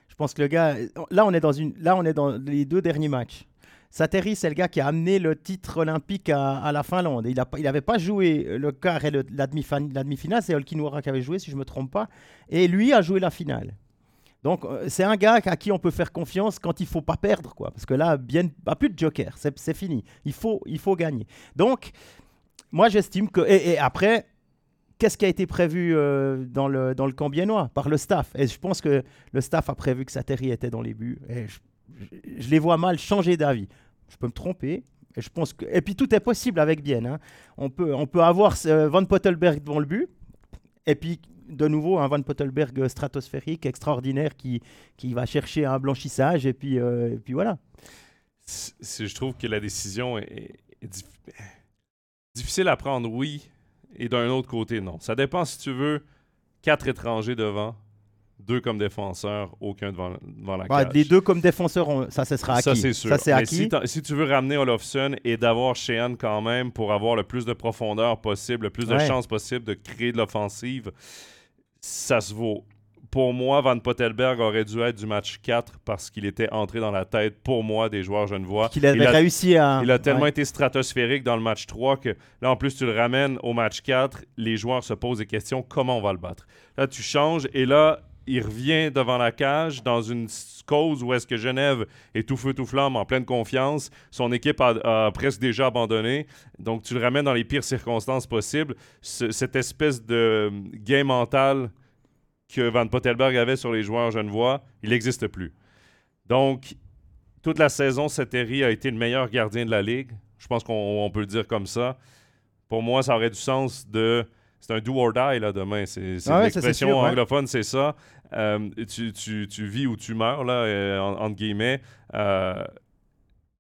Je pense que le gars... Là, on est dans, une, là, on est dans les deux derniers matchs. Sateri, c'est le gars qui a amené le titre olympique à, la Finlande. Il n'avait pas joué le quart et la demi-finale. C'est Olkinuora qui avait joué, si je ne me trompe pas. Et lui a joué la finale. Donc, euh, c'est un gars à qui on peut faire confiance quand il faut pas perdre, quoi. Parce que là, bien, pas plus de joker, c'est fini. Il faut, il faut gagner. Donc, moi, j'estime que. Et, après, qu'est-ce qui a été prévu euh, dans, le, dans le camp biennois? Par le staff Et je pense que le staff a prévu que Sateri était dans les buts. Et je, les vois mal changer d'avis. Je peux me tromper. Et, je pense que, et puis tout est possible avec Bien. Hein. On, peut, on peut avoir euh, Van Pottelberg devant le but. Et puis de nouveau un Van Pottelberg stratosphérique extraordinaire qui, qui va chercher un blanchissage et puis, euh, et puis voilà. je trouve que la décision est, difficile à prendre, oui, et d'un autre côté, non. Ça dépend si tu veux quatre étrangers devant, deux comme défenseurs, aucun devant, la cage. Les deux comme défenseurs, ça, ce sera acquis. Ça, c'est sûr. Ça, c'est acquis. Si, tu veux ramener Olofsson et d'avoir Sheehan quand même pour avoir le plus de profondeur possible, le plus de chances possible de créer de l'offensive, ça se vaut. Pour moi, Van Pottelberg aurait dû être du match 4 parce qu'il était entré dans la tête, pour moi, des joueurs genevois. Qu'il avait réussi à. Il a tellement été stratosphérique dans le match 3 que là, en plus, tu le ramènes au match 4. Les joueurs se posent des questions comment on va le battre? Là, tu changes et là, il revient devant la cage dans une cause où est-ce que Genève est tout feu tout flamme, en pleine confiance. Son équipe a, presque déjà abandonné. Donc, tu le ramènes dans les pires circonstances possibles. cette espèce de game mental que Van Pottelberg avait sur les joueurs genevois, il n'existe plus. Donc, toute la saison, Sateri a été le meilleur gardien de la Ligue. Je pense qu'on peut le dire comme ça. Pour moi, ça aurait du sens de c'est un do or die là, demain. C'est ah l'expression anglophone, c'est ça. Euh, tu, tu, tu, vis ou tu meurs, là, euh, entre guillemets. Euh,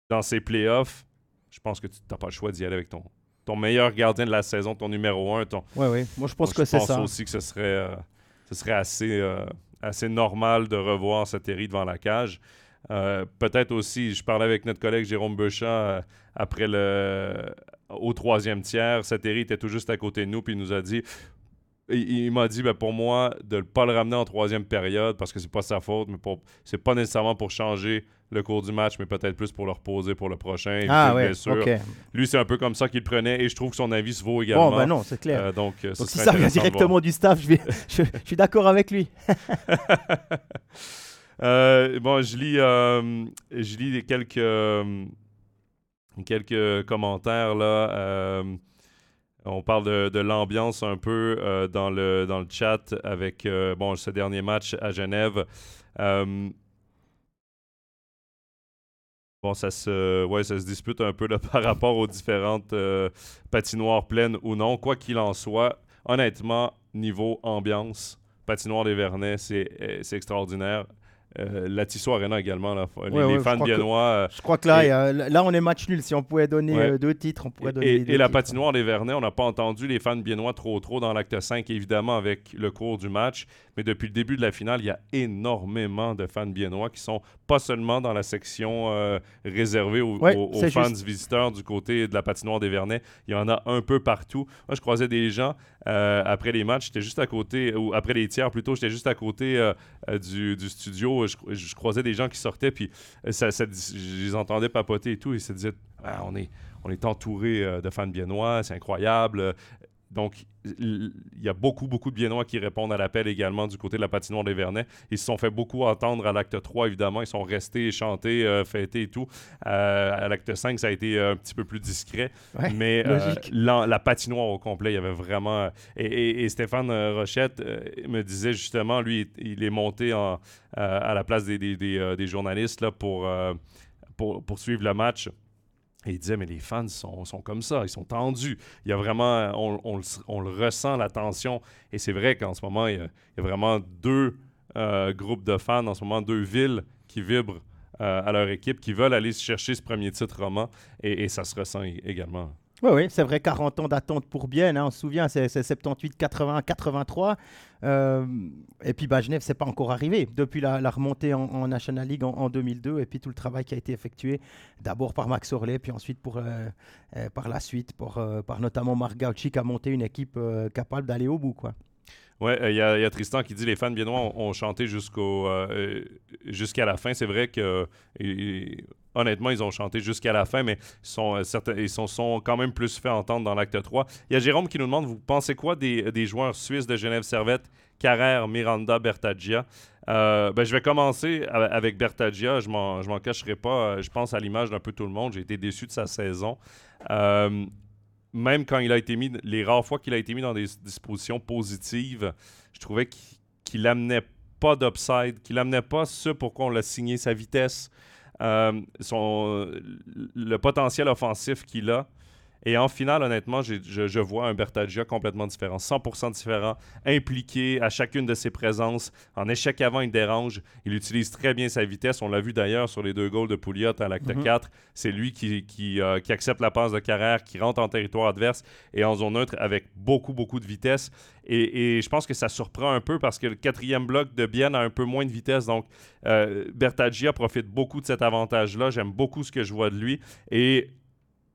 dans ces playoffs, je pense que tu n'as pas le choix d'y aller avec ton, ton meilleur gardien de la saison, ton numéro un. Ton... Oui, oui. Moi, je pense que c'est ça. Je pense aussi que ce serait, ce serait assez, assez normal de revoir cette série devant la cage. Peut-être aussi, je parlais avec notre collègue Jérôme Beuchat après le, au troisième tiers. Sateri était tout juste à côté de nous, puis il nous a dit il, m'a dit ben, pour moi de ne pas le ramener en troisième période parce que c'est pas sa faute, mais c'est pas nécessairement pour changer le cours du match, mais peut-être plus pour le reposer pour le prochain. Ah oui, Lui, c'est un peu comme ça qu'il prenait et je trouve que son avis se vaut également. Bon, ben non, c'est clair. Euh, donc, si ça vient directement du staff, je, je, suis d'accord avec lui. Euh, bon, je lis, euh, je lis quelques quelques commentaires là. Euh, on parle de, l'ambiance un peu euh, dans, le, dans le chat avec euh, bon, ce dernier match à Genève. bon, ça se, ouais, ça se dispute un peu là, par rapport aux différentes patinoires pleines ou non. Quoi qu'il en soit, honnêtement, niveau ambiance, patinoire des Vernets, c'est extraordinaire. Euh, la Tissot Arena également, là. les, fans biennois. Euh, je crois que là, là, on est match nul. Si on pouvait donner euh, deux titres, on pourrait donner. Et, et la patinoire des Vernets, on n'a pas entendu les fans biennois trop trop dans l'acte 5, évidemment, avec le cours du match. Mais depuis le début de la finale, il y a énormément de fans biennois qui sont pas seulement dans la section réservée aux, fans visiteurs du côté de la patinoire des Vernets. Il y en a un peu partout. Moi, je croisais des gens après les matchs. J'étais juste à côté, ou après les tiers plutôt, j'étais juste à côté du, du studio je, croisais des gens qui sortaient, puis euh, ça, je les entendais papoter et tout, et ils se disaient ah, on, est, on est entouré de fans biennois, c'est incroyable. Donc, il y a beaucoup, beaucoup de Biennois qui répondent à l'appel également du côté de la patinoire des Vernets. Ils se sont fait beaucoup entendre à l'acte 3, évidemment. Ils sont restés chantés, euh, fêtés et tout. Euh, à l'acte 5, ça a été un petit peu plus discret. mais euh, la, patinoire au complet, il y avait vraiment. Et, Stéphane Rochette me disait justement, lui, il est monté en, à la place des, des, journalistes là, pour, pour, pour suivre le match. Et il disait, mais les fans sont, comme ça, ils sont tendus. Il y a vraiment, on, le ressent, la tension. Et c'est vrai qu'en ce moment, il y, a, vraiment deux euh, groupes de fans, en ce moment, deux villes qui vibrent euh, à leur équipe, qui veulent aller chercher ce premier titre roman. Et ça se ressent également. Oui, oui, c'est vrai, 40 ans d'attente pour bien. Hein, on se souvient, c'est 78, 80, 83. et puis bah, Genève, c'est pas encore arrivé depuis la, remontée en, National League en, 2002 et puis tout le travail qui a été effectué d'abord par Max Orley, puis ensuite euh, euh, par la suite pour, euh, par notamment Marc Gauchi qui a monté une équipe capable d'aller au bout. Ouais, il y, a Tristan qui dit les fans biennois ont, ont chanté jusqu'à la fin. C'est vrai que honnêtement, ils ont chanté jusqu'à la fin, mais ils sont, euh, sont, quand même plus fait entendre dans l'acte 3. Il y a Jérôme qui nous demande Vous pensez quoi des, joueurs suisses de Genève Servette Carrère, Miranda, Bertagia euh, ben, je vais commencer avec Bertagia. Je ne m'en cacherai pas. Je pense à l'image d'un peu tout le monde. J'ai été déçu de sa saison. Euh, même quand il a été mis, les rares fois qu'il a été mis dans des dispositions positives, je trouvais qu'il n'amenait pas d'upside, qu'il n'amenait pas ce pourquoi on l'a signé, sa vitesse, son, le potentiel offensif qu'il a. Et en finale, honnêtement, je, vois un Bertagia complètement différent, 100% différent, impliqué à chacune de ses présences. En échec avant, il dérange. Il utilise très bien sa vitesse. On l'a vu d'ailleurs sur les deux goals de Pouliot à l'acte 4. Mhm. C'est lui qui, euh, qui, accepte la passe de carrière, qui rentre en territoire adverse et en zone neutre avec beaucoup, beaucoup de vitesse. Et, je pense que ça surprend un peu parce que le quatrième bloc de Bienne a un peu moins de vitesse. Donc, euh, Bertagia profite beaucoup de cet avantage-là. J'aime beaucoup ce que je vois de lui. Et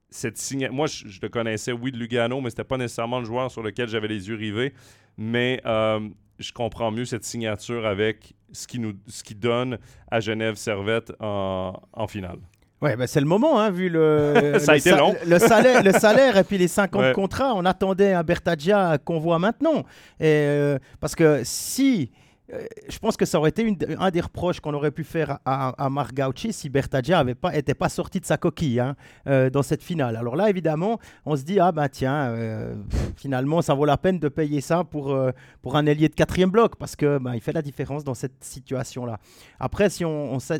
cette Moi, je, le connaissais, oui, de Lugano, mais c'était pas nécessairement le joueur sur lequel j'avais les yeux rivés. Mais euh, je comprends mieux cette signature avec ce qui, nous, ce qui donne à Genève Servette en, en finale. Ouais, ben c'est le moment, hein, vu le, Ça a été long. le, salaire, le salaire et puis les 50 contrats. On attendait un Bertagia qu'on voit maintenant. Et, euh, parce que si je pense que ça aurait été un des reproches qu'on aurait pu faire à, à Marc Gauchi si Bertagia n'était pas, était pas sorti de sa coquille hein, euh, dans cette finale. Alors là, évidemment, on se dit, ah ben tiens, euh, finalement, ça vaut la peine de payer ça pour, pour un ailier de quatrième bloc, parce que ben, il fait la différence dans cette situation-là. Après, si on, on tu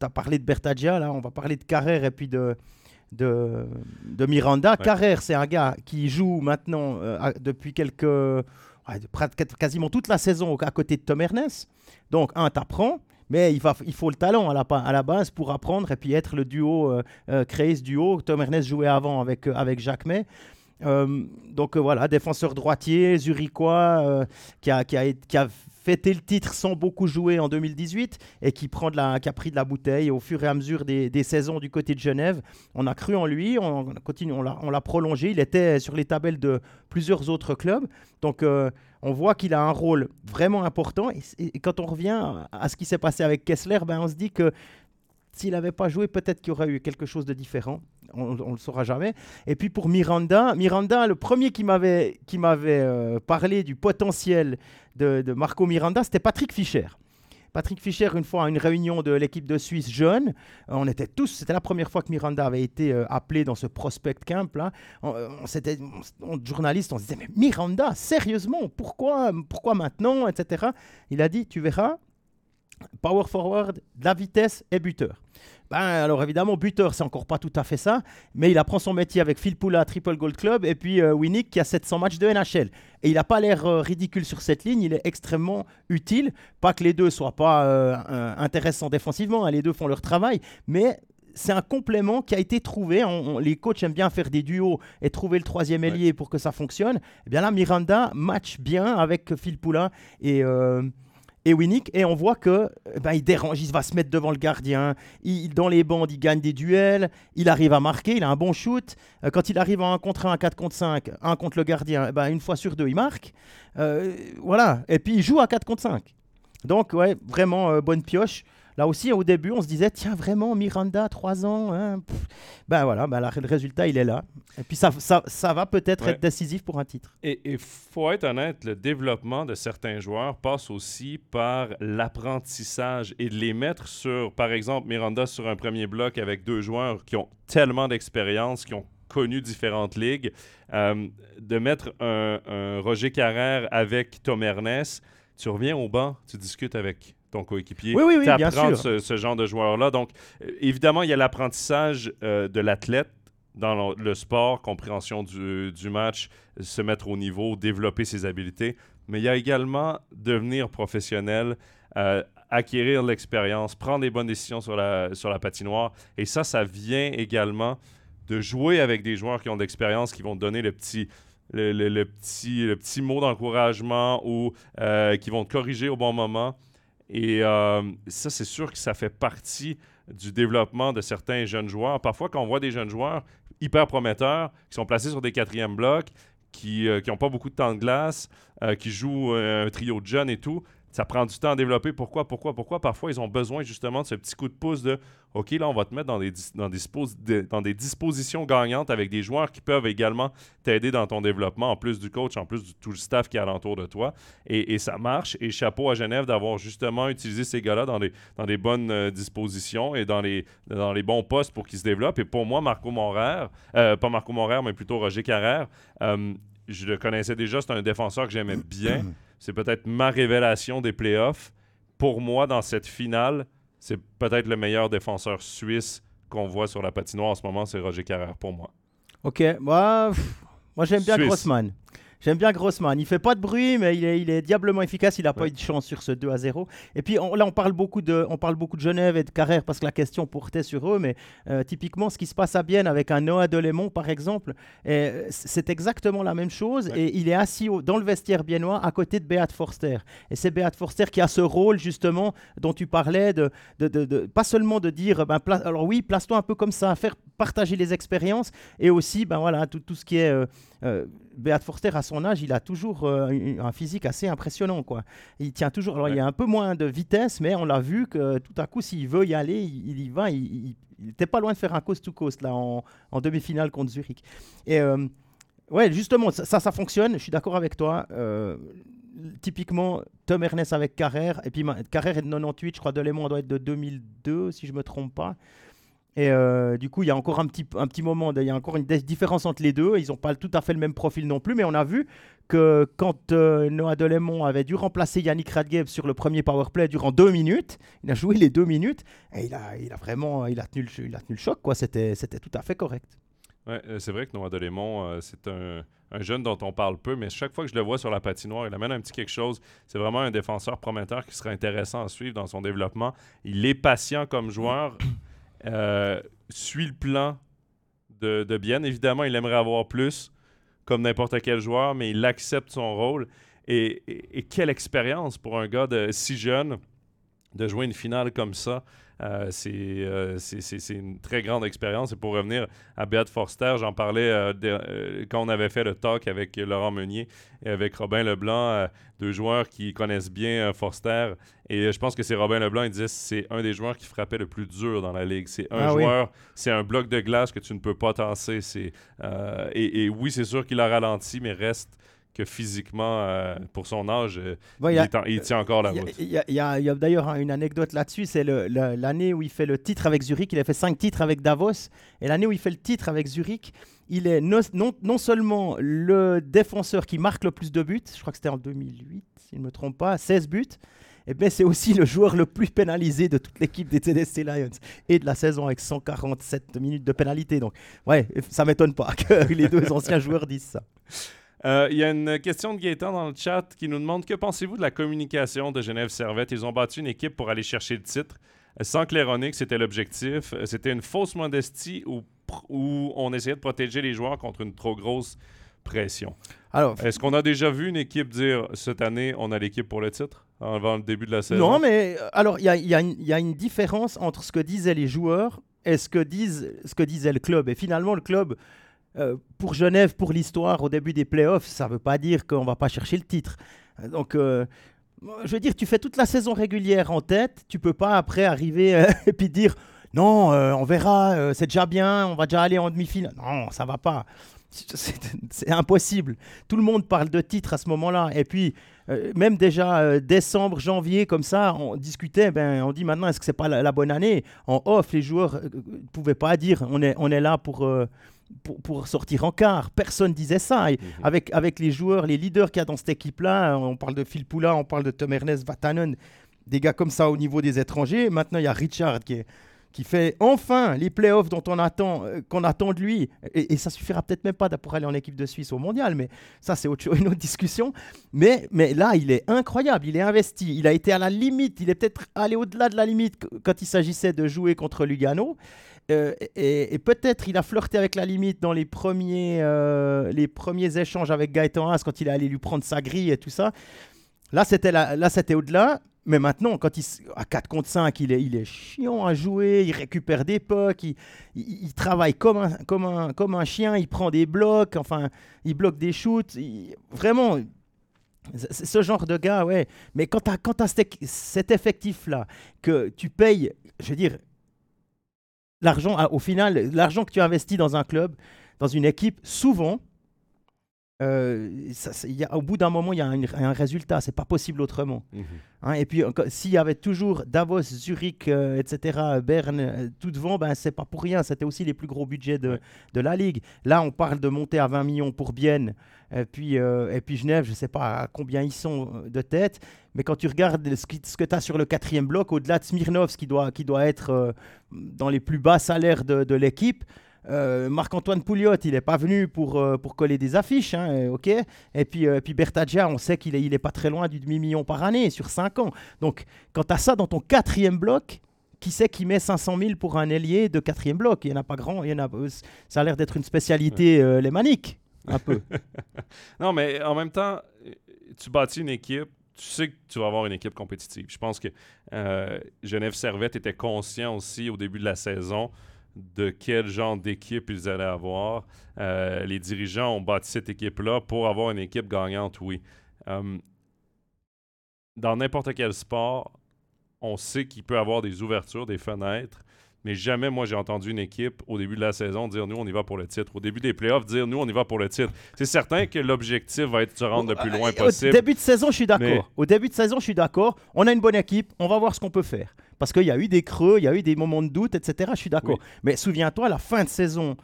as parlé de Bertagia, là, on va parler de Carrère et puis de... De, de Miranda. Carrère, c'est un gars qui joue maintenant depuis quelques quasiment toute la saison à côté de Tom Ernest. Donc, un, t'apprends, mais il, faut le talent à la, base pour apprendre et puis être le duo, euh, euh, créer ce duo. Tom Ernest jouait avant avec, euh, avec Jacques May. donc voilà, défenseur droitier, zurichois, qui, a, qui, a, qui a fêté le titre sans beaucoup jouer en 2018 et qui, prend de la, qui a pris de la bouteille au fur et à mesure des, des saisons du côté de Genève. On a cru en lui, on, continue, on l'a prolongé. Il était sur les tabelles de plusieurs autres clubs. Donc euh, on voit qu'il a un rôle vraiment important. Et, quand on revient à ce qui s'est passé avec Kessler, ben, on se dit que s'il n'avait pas joué, peut-être qu'il y aurait eu quelque chose de différent. On ne le saura jamais. Et puis pour Miranda, Miranda, le premier qui m'avait euh, parlé du potentiel de, Marco Miranda, c'était Patrick Fischer. Patrick Fischer, une fois à une réunion de l'équipe de Suisse jeune, euh, on était tous, c'était la première fois que Miranda avait été euh, appelé dans ce prospect camp là. On, on s'était, journaliste, on se disait mais Miranda, sérieusement, pourquoi, pourquoi maintenant, etc. Il a dit, tu verras, power forward, la vitesse et buteur. Ben, alors évidemment, buteur, c'est encore pas tout à fait ça, mais il apprend son métier avec Phil Poula, Triple Gold Club, et puis euh, Winnick qui a 700 matchs de NHL. Et il n'a pas l'air euh, ridicule sur cette ligne, il est extrêmement utile. Pas que les deux soient pas euh, intéressants défensivement, hein, les deux font leur travail, mais c'est un complément qui a été trouvé. les coachs aiment bien faire des duos et trouver le troisième ailier pour que ça fonctionne. Et eh bien là, Miranda match bien avec Phil Poula et et Winnick, et on voit que eh ben, il dérange, il va se mettre devant le gardien, il, dans les bandes, il gagne des duels, il arrive à marquer, il a un bon shoot. Euh, quand il arrive en 1 contre 1, 4 contre 5, 1 contre le gardien, eh ben, une fois sur deux, il marque. Euh, voilà, et puis il joue à 4 contre 5. Donc, ouais, vraiment euh, bonne pioche. Là aussi, au début, on se disait, tiens, vraiment, Miranda, 3 ans. Hein, ben voilà, ben le résultat, il est là. Et puis ça, ça, ça va peut-être être décisif pour un titre. Et il faut être honnête, le développement de certains joueurs passe aussi par l'apprentissage et de les mettre sur, par exemple, Miranda sur un premier bloc avec deux joueurs qui ont tellement d'expérience, qui ont connu différentes ligues, euh, de mettre un, Roger Carrère avec Tom Ernest, tu reviens au banc, tu discutes avec ton coéquipier. Oui, oui, oui, bien sûr. Ce, ce, genre de joueur-là. Donc, euh, évidemment, il y a l'apprentissage euh, de l'athlète dans le, sport, compréhension du, du, match, se mettre au niveau, développer ses habiletés. Mais il y a également devenir professionnel, acquérir l'expérience, prendre les bonnes décisions sur la, sur la patinoire. Et ça, ça vient également de jouer avec des joueurs qui ont de l'expérience, qui vont te donner le petit, le, petit, le petit mot d'encouragement ou euh, qui vont te corriger au bon moment. Et euh, ça, c'est sûr que ça fait partie du développement de certains jeunes joueurs. Parfois, quand on voit des jeunes joueurs hyper prometteurs, qui sont placés sur des quatrièmes blocs, qui n'ont euh, pas beaucoup de temps de glace, qui jouent un trio de jeunes et tout, ça prend du temps à développer. Pourquoi, pourquoi, pourquoi? Parfois, ils ont besoin justement de ce petit coup de pouce de OK, là, on va te mettre dans des, dans des, dispositions gagnantes avec des joueurs qui peuvent également t'aider dans ton développement, en plus du coach, en plus de tout le staff qui est alentour de toi. Et, ça marche. Et chapeau à Genève d'avoir justement utilisé ces gars-là dans des, dans des bonnes euh, dispositions et dans les, dans les bons postes pour qu'ils se développent. Et pour moi, Marco Monrère, euh, pas Marco Monrère, mais plutôt Roger Carrère, euh, je le connaissais déjà, c'est un défenseur que j'aimais bien. C'est peut-être ma révélation des playoffs. Pour moi, dans cette finale, c'est peut-être le meilleur défenseur suisse qu'on voit sur la patinoire en ce moment, c'est Roger Carrère pour moi. Ok, moi, moi j'aime bien Grossman. J'aime bien Grossman. Il fait pas de bruit, mais il est, il est diablement efficace. Il n'a pas eu de chance sur ce 2 à 0. Et puis là, on parle, beaucoup de, on parle beaucoup de Genève et de Carrère parce que la question portait sur eux. Mais euh, typiquement, ce qui se passe à Bienne avec un Noah Delémont, par exemple, c'est exactement la même chose. Et il est assis dans le vestiaire biennois à côté de Beat Forster. Et c'est Beat Forster qui a ce rôle, justement, dont tu parlais, de, de, de, pas seulement de dire, ben, alors oui, place-toi un peu comme ça, faire partager les expériences et aussi, ben voilà, tout, tout ce qui est. Euh, euh, Beat Forster, à son âge, il a toujours euh, un physique assez impressionnant. Quoi. Il tient toujours. Alors, il y a un peu moins de vitesse, mais on l'a vu que tout à coup, s'il veut y aller, il, y va. Il n'était pas loin de faire un coast-to-coast là, en, demi-finale contre Zurich. Et euh, ouais, justement, ça, ça fonctionne. Je suis d'accord avec toi. Euh, typiquement, Tom Ernest avec Carrère. Et puis, Carrère est de 98, je crois, Delémont doit être de 2002, si je ne me trompe pas. Et euh, du coup, il y a encore un petit, un petit moment, il y a encore une différence entre les deux. Ils n'ont pas tout à fait le même profil non plus, mais on a vu que quand euh, Noah Delémont avait dû remplacer Yannick Radgeb sur le premier powerplay durant deux minutes, il a joué les deux minutes et il a, il a vraiment il a tenu le, il a tenu le choc. Quoi. C'était, tout à fait correct. Ouais, euh, c'est vrai que Noah Delémont, c'est un, un, jeune dont on parle peu, mais chaque fois que je le vois sur la patinoire, il amène un petit quelque chose. C'est vraiment un défenseur prometteur qui serait intéressant à suivre dans son développement. Il est patient comme joueur. Euh, suit le plan de, de Bien. Évidemment, il aimerait avoir plus, comme n'importe quel joueur, mais il accepte son rôle. Et, et, quelle expérience pour un gars de si jeune de jouer une finale comme ça. Euh, euh, c'est une très grande expérience. Et pour revenir à Beat Forster, j'en parlais euh, quand on avait fait le talk avec Laurent Meunier et avec Robin Leblanc, deux joueurs qui connaissent bien Forster. Et je pense que c'est Robin Leblanc, il disait c'est un des joueurs qui frappait le plus dur dans la ligue. C'est un ah joueur, c'est un bloc de glace que tu ne peux pas tasser. Et, et, oui, c'est sûr qu'il a ralenti, mais reste que physiquement, euh, pour son âge, euh, il, tient encore la route. Il y a, d'ailleurs une anecdote là-dessus, c'est l'année où il fait le titre avec Zurich, il a fait cinq titres avec Davos, et l'année où il fait le titre avec Zurich, il est non, non, seulement le défenseur qui marque le plus de buts, je crois que c'était en 2008, si je ne me trompe pas, 16 buts, et bien c'est aussi le joueur le plus pénalisé de toute l'équipe des TDC Lions et de la saison avec 147 minutes de pénalité. Donc, ouais, ça m'étonne pas que les deux anciens joueurs disent ça. Euh, il y a une question de Gaëtan dans le chat qui nous demande que pensez-vous de la communication de Genève Servette? Ils ont battu une équipe pour aller chercher le titre euh, sans claironner que c'était l'objectif. Euh, c'était une fausse modestie où, où on essayait de protéger les joueurs contre une trop grosse pression. Alors, est-ce qu'on a déjà vu une équipe dire cette année on a l'équipe pour le titre avant le début de la saison? Non, mais alors il y, y a, une différence entre ce que disaient les joueurs et ce que, disent, ce que disait le club. Et finalement, le club euh, pour Genève, pour l'histoire, au début des playoffs, ça ne veut pas dire qu'on ne va pas chercher le titre. Donc, euh, je veux dire, tu fais toute la saison régulière en tête, tu peux pas après arriver euh, et puis dire non, on verra, c'est déjà bien, on va déjà aller en demi-finale. Non, ça va pas. C'est impossible. Tout le monde parle de titre à ce moment-là. Et puis, même déjà décembre, janvier, comme ça, on discutait, ben, on dit maintenant, est-ce que c'est pas la, bonne année? En off, les joueurs ne pouvaient pas dire, on est, on est là pour, pour, pour sortir en quart. Personne disait ça. Et avec, avec les joueurs, les leaders qu'il y a dans cette équipe-là, on parle de Phil Poula, on parle de Tom Ernest, Vatanen, des gars comme ça au niveau des étrangers. Maintenant, il y a Richard qui est qui fait enfin les playoffs dont on attend, euh, qu'on attend de lui. Et, et ça suffira peut-être même pas pour aller en équipe de Suisse au mondial, mais ça, c'est autre chose, une autre discussion. Mais, mais là, il est incroyable, il est investi, il a été à la limite, il est peut-être allé au-delà de la limite qu- quand il s'agissait de jouer contre Lugano. Euh, et, peut-être il a flirté avec la limite dans les premiers, euh, les premiers échanges avec Gaëtan Haas quand il est allé lui prendre sa grille et tout ça. Là, c'était là, c'était au-delà. Mais maintenant, quand il, à 4 contre 5, il est, il est chiant à jouer, il récupère des pucks, il, il- il travaille comme un, comme, un, comme un chien, il prend des blocs, enfin, il bloque des shoots. vraiment, ce genre de gars, ouais. Mais quand tu as, quand as cet effectif-là, que tu payes, je veux dire, l'argent, au final, l'argent que tu investis dans un club, dans une équipe, souvent, euh, ça- ça- il y a- au bout d'un moment, il y a un, un résultat. C'est pas possible autrement. Mhm. Hein, et puis, s'il y avait toujours Davos, Zurich, euh, etc., Berne, euh, tout devant, ben, c'est pas pour rien. C'était aussi les plus gros budgets de, de la Ligue. Là, on parle de monter à 20 millions pour Bienne. Et puis, euh, et puis Genève, je sais pas à combien ils sont euh, de tête. Mais quand tu regardes ce, qui- ce que tu as sur le quatrième bloc, au-delà de Smirnov, ce qui doit, qui doit être euh, dans les plus bas salaires de, de l'équipe, euh, Marc-Antoine Pouliot, il n'est pas venu pour, euh, pour coller des affiches, hein, ok Et puis, euh, puis Bertaggia, on sait qu'il est, il est pas très loin du demi-million par année sur 5 ans. Donc, quand tu as ça dans ton quatrième bloc, qui sait qui met 500 000 pour un ailier de quatrième bloc? Il n'y en a pas grand. Il y en a, ça a l'air d'être une spécialité euh, lémanique, un peu. Non, mais en même temps, tu bâtis une équipe, tu sais que tu vas avoir une équipe compétitive. Je pense que euh, Genève Servette était conscient aussi au début de la saison de quel genre d'équipe ils allaient avoir. Euh, les dirigeants ont bâti cette équipe-là pour avoir une équipe gagnante, oui. Euh, dans n'importe quel sport, on sait qu'il peut avoir des ouvertures, des fenêtres, mais jamais moi j'ai entendu une équipe au début de la saison dire nous on y va pour le titre. Au début des playoffs dire nous on y va pour le titre. C'est certain que l'objectif va être de se rendre le plus loin possible. Au début de saison, je suis d'accord. Mais- Au début de saison, je suis d'accord. On a une bonne équipe. On va voir ce qu'on peut faire. Parce qu'il y a eu des creux, il y a eu des moments de doute, etc. Je suis d'accord. Oui. Mais souviens-toi, la fin de saison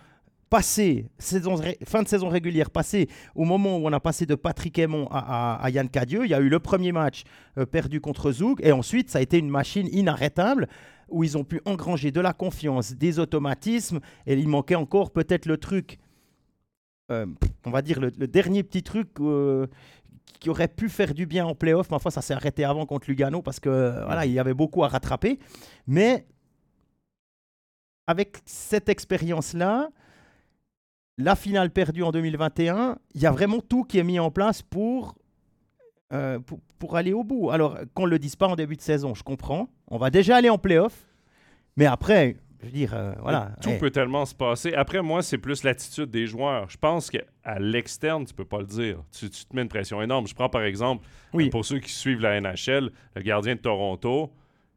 passée, saison, fin de saison régulière passée, au moment où on a passé de Patrick Aymon à, à- Yann Cadieux, il y a eu le premier match euh, perdu contre Zoug. Et ensuite, ça a été une machine inarrêtable où ils ont pu engranger de la confiance, des automatismes. Et il manquait encore peut-être le truc, euh, on va dire le, dernier petit truc euh, qui aurait pu faire du bien en playoff. Mais enfin, ça s'est arrêté avant contre Lugano parce que voilà, il y avait beaucoup à rattraper. Mais avec cette expérience-là, la finale perdue en 2021, il y a vraiment tout qui est mis en place pour, euh, pour, pour aller au bout. Alors, qu'on ne le dise pas en début de saison, je comprends. On va déjà aller en playoff. Mais après, je veux dire, euh, voilà. Tout Eh, peut tellement se passer. Après, moi, c'est plus l'attitude des joueurs. Je pense qu'à l'externe, tu peux pas le dire. Tu, tu te mets une pression énorme. Je prends par exemple, Oui. pour ceux qui suivent la NHL, le gardien de Toronto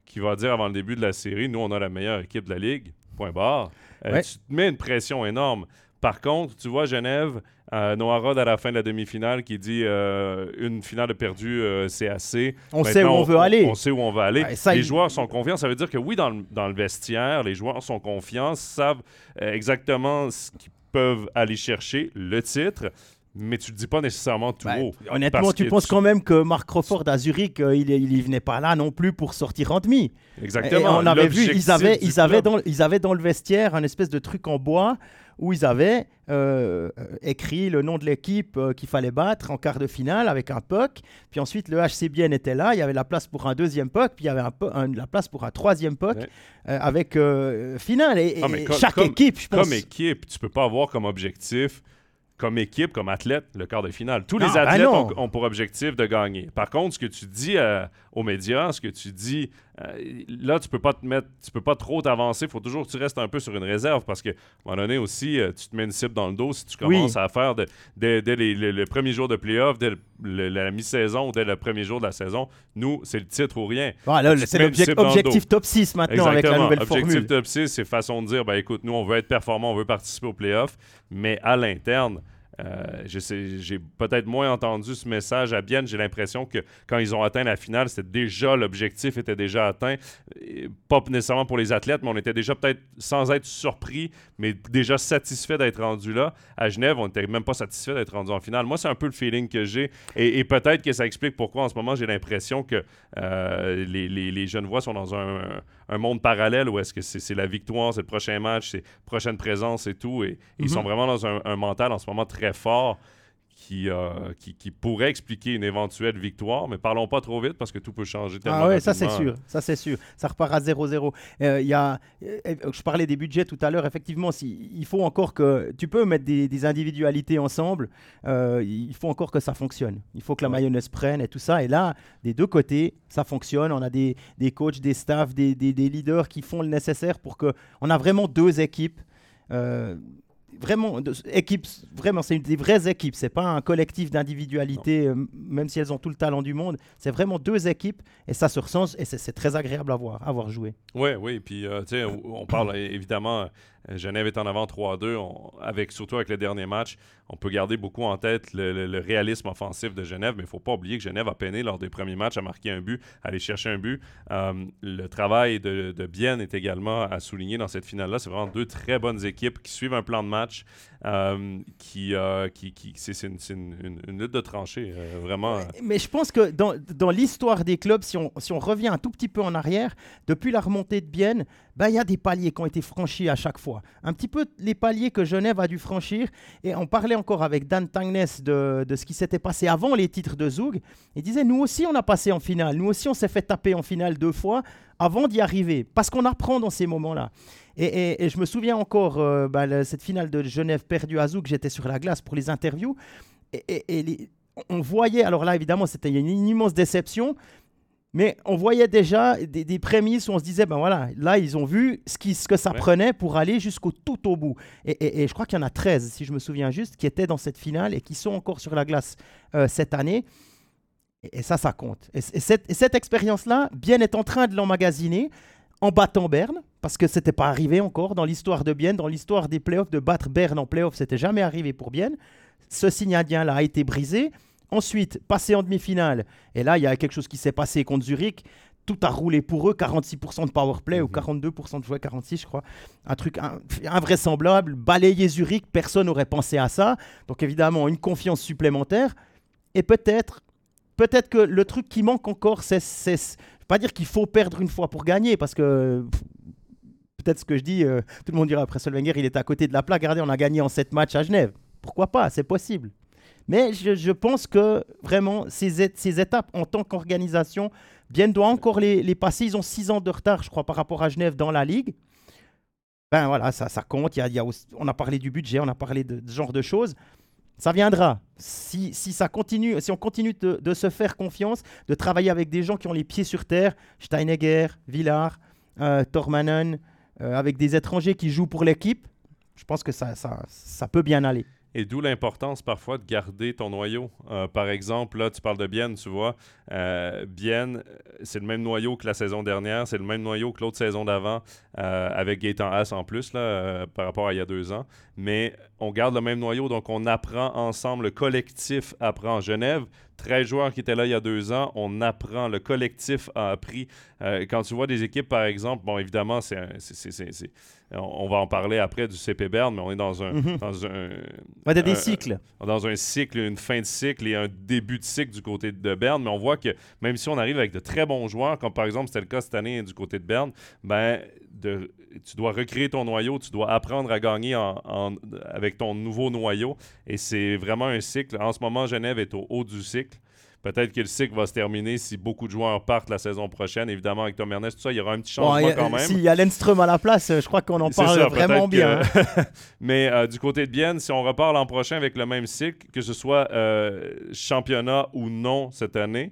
qui va dire avant le début de la série Nous, on a la meilleure équipe de la ligue. Point barre. Euh, Ouais. Tu te mets une pression énorme. Par contre, tu vois Genève, euh, Noah Rod à la fin de la demi-finale qui dit euh, une finale de perdu, euh, c'est assez. On sait où on veut aller. On sait où on va aller. Ça, les il- joueurs sont confiants. Ça veut dire que oui, dans le, dans le vestiaire, les joueurs sont confiants, savent euh, exactement ce qu'ils peuvent aller chercher, le titre, mais tu ne dis pas nécessairement tout haut. honnêtement, tu penses tu- quand même que Marc Crawford à Zurich, euh, il, il venait pas là non plus pour sortir en demi. Et Exactement. on avait vu, ils avaient, ils, dans, ils avaient dans le vestiaire un espèce de truc en bois où ils avaient euh, écrit le nom de l'équipe euh, qu'il fallait battre en quart de finale avec un puck. Puis ensuite, le HCBN était là, il y avait la place pour un deuxième puck, puis il y avait un pu- un- la place pour un troisième puck Ouais. euh, avec euh, finale. Et, mais et comme- chaque comme- équipe, je pense. Comme équipe, tu peux pas avoir comme objectif, comme équipe, comme athlète, le quart de finale. Tous Non, les ben athlètes ont, ont pour objectif de gagner. Par contre, ce que tu dis aux médias, ce que tu dis euh, là, tu peux pas te mettre, tu peux pas trop t'avancer. Il faut toujours que tu restes un peu sur une réserve parce que, à un moment donné aussi, euh, tu te mets une cible dans le dos si tu commences à faire dès, le premier jour de playoff, dès la mi-saison ou dès le premier jour de la saison. Nous, c'est le titre ou rien. c'est l'objectif top 6 maintenant avec la nouvelle objectif formule. top 6, c'est façon de dire, ben, écoute, nous, on veut être performant, on veut participer au playoff, mais à l'interne, euh, j'ai peut-être moins entendu ce message à Bienne. J'ai l'impression que quand ils ont atteint la finale, c'était déjà l'objectif était déjà atteint. Pas nécessairement pour les athlètes, mais on était déjà peut-être sans être surpris, mais déjà satisfait d'être rendu là. À Genève, on n'était même pas satisfait d'être rendu en finale. Moi, c'est un peu le feeling que j'ai. Et, peut-être que ça explique pourquoi en ce moment j'ai l'impression que euh, les, les, les Genevois sont dans un, un monde parallèle où est-ce que c'est la victoire, c'est le prochain match, c'est prochaine présence et tout. Et, ils sont mhm. vraiment dans un, mental en ce moment très fort. Euh, qui, qui, pourrait expliquer une éventuelle victoire, mais parlons pas trop vite parce que tout peut changer tellement Ah ouais, ça c'est sûr, ça c'est sûr. Ça repart à 0-0. Euh, y a, euh, je parlais des budgets tout à l'heure, effectivement, si, il faut encore que, tu peux mettre des, individualités ensemble, il faut encore que ça fonctionne. Il faut que la mayonnaise prenne et tout ça. Et là, des deux côtés, ça fonctionne. On a des, des coachs, des staffs, des, des, leaders qui font le nécessaire pour que, on a vraiment deux équipes vraiment, équipes, vraiment, c'est des vraies équipes. C'est pas un collectif d'individualités, euh, même si elles ont tout le talent du monde. C'est vraiment deux équipes et ça se ressent et c'est très agréable à voir, à voir jouer. Oui, oui. Puis, euh, tu sais, on parle évidemment Genève est en avant 3-2, avec, surtout avec le dernier match. On peut garder beaucoup en tête le, réalisme offensif de Genève, mais il ne faut pas oublier que Genève a peiné lors des premiers matchs à marquer un but, à aller chercher un but. Euh, le travail de, de Bienne est également à souligner dans cette finale-là. C'est vraiment deux très bonnes équipes qui suivent un plan de match, euh, qui, qui, qui c'est une, lutte de tranchée, vraiment. Mais je pense que dans, dans l'histoire des clubs, si on, si on revient un tout petit peu en arrière, depuis la remontée de Bienne, ben, il y a des paliers qui ont été franchis à chaque fois. Un petit peu les paliers que Genève a dû franchir. Et on parlait encore avec Dan Tangnes de, de ce qui s'était passé avant les titres de Zoug. Il disait, nous aussi, on a passé en finale. Nous aussi, on s'est fait taper en finale deux fois avant d'y arriver. Parce qu'on apprend dans ces moments-là. Et, et, je me souviens encore, euh, ben, cette finale de Genève perdue à Zoug, j'étais sur la glace pour les interviews. Et, on voyait, alors là, évidemment, c'était une immense déception. Mais on voyait déjà des, prémices où on se disait, ben voilà, là, ils ont vu ce, qui, ce que ça prenait pour aller jusqu'au tout au bout. Et, je crois qu'il y en a 13, si je me souviens juste, qui étaient dans cette finale et qui sont encore sur la glace euh, cette année. Et, ça, ça compte. Et, cette, cette expérience-là, Bien est en train de l'emmagasiner en battant Berne, parce que ce n'était pas arrivé encore dans l'histoire de Bienne, dans l'histoire des playoffs, de battre Berne en playoffs, c'était jamais arrivé pour Bienne. Ce signadien-là a été brisé. Ensuite, passer en demi-finale. Et là, il y a quelque chose qui s'est passé contre Zurich. Tout a roulé pour eux, 46% de power play ou 42% mhm. de jouer, 46 je crois. Un truc invraisemblable, balayer Zurich, personne n'aurait pensé à ça. Donc évidemment, une confiance supplémentaire. Et peut-être peut-être que le truc qui manque encore, c'est... Je ne vais pas dire qu'il faut perdre une fois pour gagner, parce que peut-être ce que je dis, euh, tout le monde dira après Solvenger, il est à côté de la plaque. Regardez, on a gagné en 7 matchs à Genève. Pourquoi pas? C'est possible. Mais je, pense que vraiment, ces, étapes en tant qu'organisation, bien doit encore les, passer. Ils ont six ans de retard, je crois, par rapport à Genève dans la Ligue. Ben voilà, ça, compte. On a parlé du budget, on a parlé de, ce genre de choses. Ça viendra. Si, ça continue, si on continue de, se faire confiance, de travailler avec des gens qui ont les pieds sur terre, Steinegger, Villard, euh, Tormanen, euh, avec des étrangers qui jouent pour l'équipe, je pense que ça peut bien aller. Et d'où l'importance parfois de garder ton noyau. Euh, par exemple, là, tu parles de Bienne, tu vois. Euh, Bienne, c'est le même noyau que la saison dernière, c'est le même noyau que l'autre saison d'avant, euh, avec Gaëtan Haas en plus, là, par rapport à il y a deux ans. Mais on garde le même noyau, donc on apprend ensemble, le collectif apprend. Genève, 13 joueurs qui étaient là il y a deux ans, on apprend, le collectif a appris. quand tu vois des équipes, par exemple, bon, évidemment, c'est on va en parler après du CP Berne, mais on est dans un. Mhm. dans un ouais, des cycles. Dans un cycle, une fin de cycle et un début de cycle du côté de Berne. Mais on voit que même si on arrive avec de très bons joueurs, comme par exemple c'était le cas cette année du côté de Berne, ben, de, tu dois recréer ton noyau, tu dois apprendre à gagner en, avec ton nouveau noyau. Et c'est vraiment un cycle. En ce moment, Genève est au haut du cycle. Peut-être que le cycle va se terminer si beaucoup de joueurs partent la saison prochaine. Évidemment, avec Tom Ernest, tout ça, il y aura un petit changement quand même. S'il y a Lenström à la place, je crois qu'on en parle vraiment bien. Hein. Mais euh, du côté de Bienne, si on repart l'an prochain avec le même cycle, que ce soit euh, championnat ou non cette année,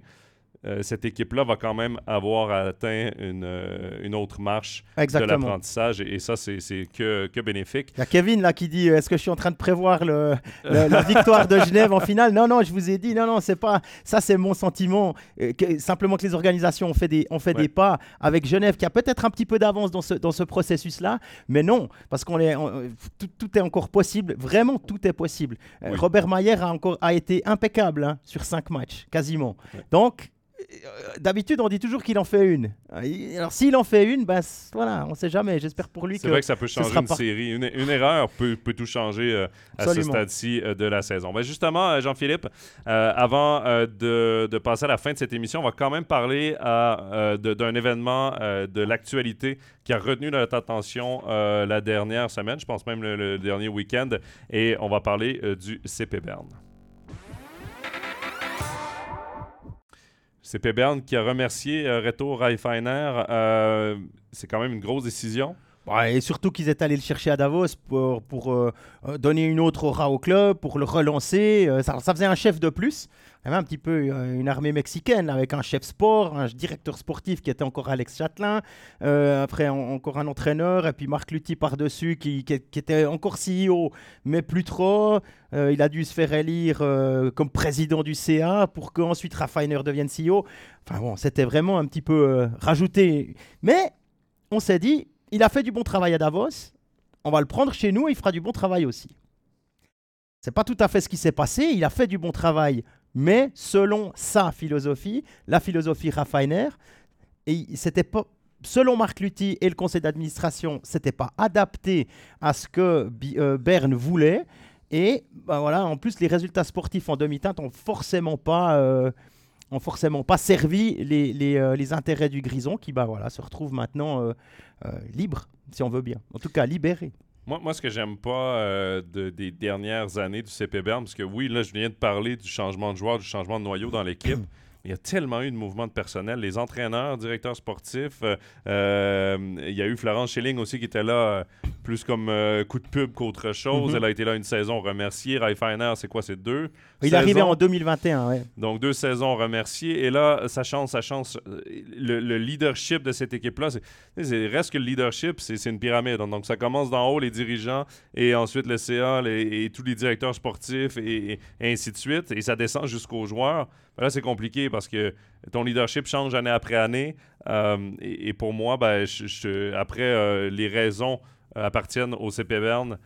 euh, cette équipe-là va quand même avoir atteint une, euh, une autre marche de l'apprentissage et, ça, c'est que, que, bénéfique. Il y a Kevin là qui dit Est-ce que je suis en train de prévoir le, la victoire de Genève en finale? Non, non, je vous ai dit, non, non, c'est pas. Ça, c'est mon sentiment. Euh, simplement que les organisations ont fait des, ont fait des pas avec Genève qui a peut-être un petit peu d'avance dans ce, dans ce processus-là, mais non, parce qu'on est, tout, est encore possible. Vraiment, tout est possible. Robert Mayer a, encore, a été impeccable hein, sur cinq matchs, quasiment. Donc, euh, d'habitude, on dit toujours qu'il en fait une. Alors, s'il en fait une, ben voilà, on sait jamais. J'espère pour lui que. C'est vrai que ça peut changer une série. Une, erreur peut, peut, tout changer euh, à ce stade-ci euh, de la saison. Ben justement, Jean-Philippe, avant de, de, passer à la fin de cette émission, on va quand même parler d'un événement de l'actualité qui a retenu notre attention la dernière semaine, je pense même le, le dernier week-end, et on va parler du CP Berne. C'est Berne qui a remercié euh, Reto Reifeiner. Euh, c'est quand même une grosse décision. Et surtout qu'ils étaient allés le chercher à Davos pour, pour euh, donner une autre aura au club, pour le relancer. ça, ça, faisait un chef de plus. Il y avait un petit peu euh, une armée mexicaine avec un chef sport, un directeur sportif qui était encore Alex Châtelain, euh, après encore un entraîneur, et puis Marc Lutti par-dessus qui, qui, était encore CEO, mais plus trop. Euh, il a dû se faire élire comme président du CA pour qu'ensuite Raffiner devienne CEO. Enfin bon, c'était vraiment un petit peu rajouté. Mais on s'est dit, il a fait du bon travail à Davos, on va le prendre chez nous et il fera du bon travail aussi. C'est pas tout à fait ce qui s'est passé. Il a fait du bon travail mais selon sa philosophie, la philosophie Raffiner, et c'était pas selon Marc Lutti et le conseil d'administration, c'était pas adapté à ce que euh, Berne voulait. Et bah voilà, en plus, les résultats sportifs en demi-teinte ont forcément pas, euh, ont forcément pas servi les, euh, les, intérêts du Grison, qui bah voilà, se retrouve maintenant libre, si on veut bien. En tout cas, libéré. Moi, moi, ce que j'aime pas euh, des dernières années du CP Bern, parce que oui, là, je viens de parler du changement de joueur, du changement de noyau dans l'équipe. Il y a tellement eu de mouvements de personnel. Les entraîneurs, directeurs sportifs. Euh, euh, il y a eu Florence Schilling aussi qui était là euh, plus comme coup de pub qu'autre chose. Mhm. Elle a été là une saison remerciée. Raifiner, c'est quoi C'est deux Il est arrivé en 2021, ouais. Donc deux saisons remerciées. Et là, sa chance, sa chance. Le, leadership de cette équipe-là, c'est reste que le leadership, c'est une pyramide. Donc ça commence d'en haut, les dirigeants, et ensuite le CA et tous les directeurs sportifs, et, et ainsi de suite. Et ça descend jusqu'aux joueurs. Là, c'est compliqué parce que ton leadership change année après année. Euh, et, pour moi, ben, après, euh, les raisons euh, appartiennent au CP Bern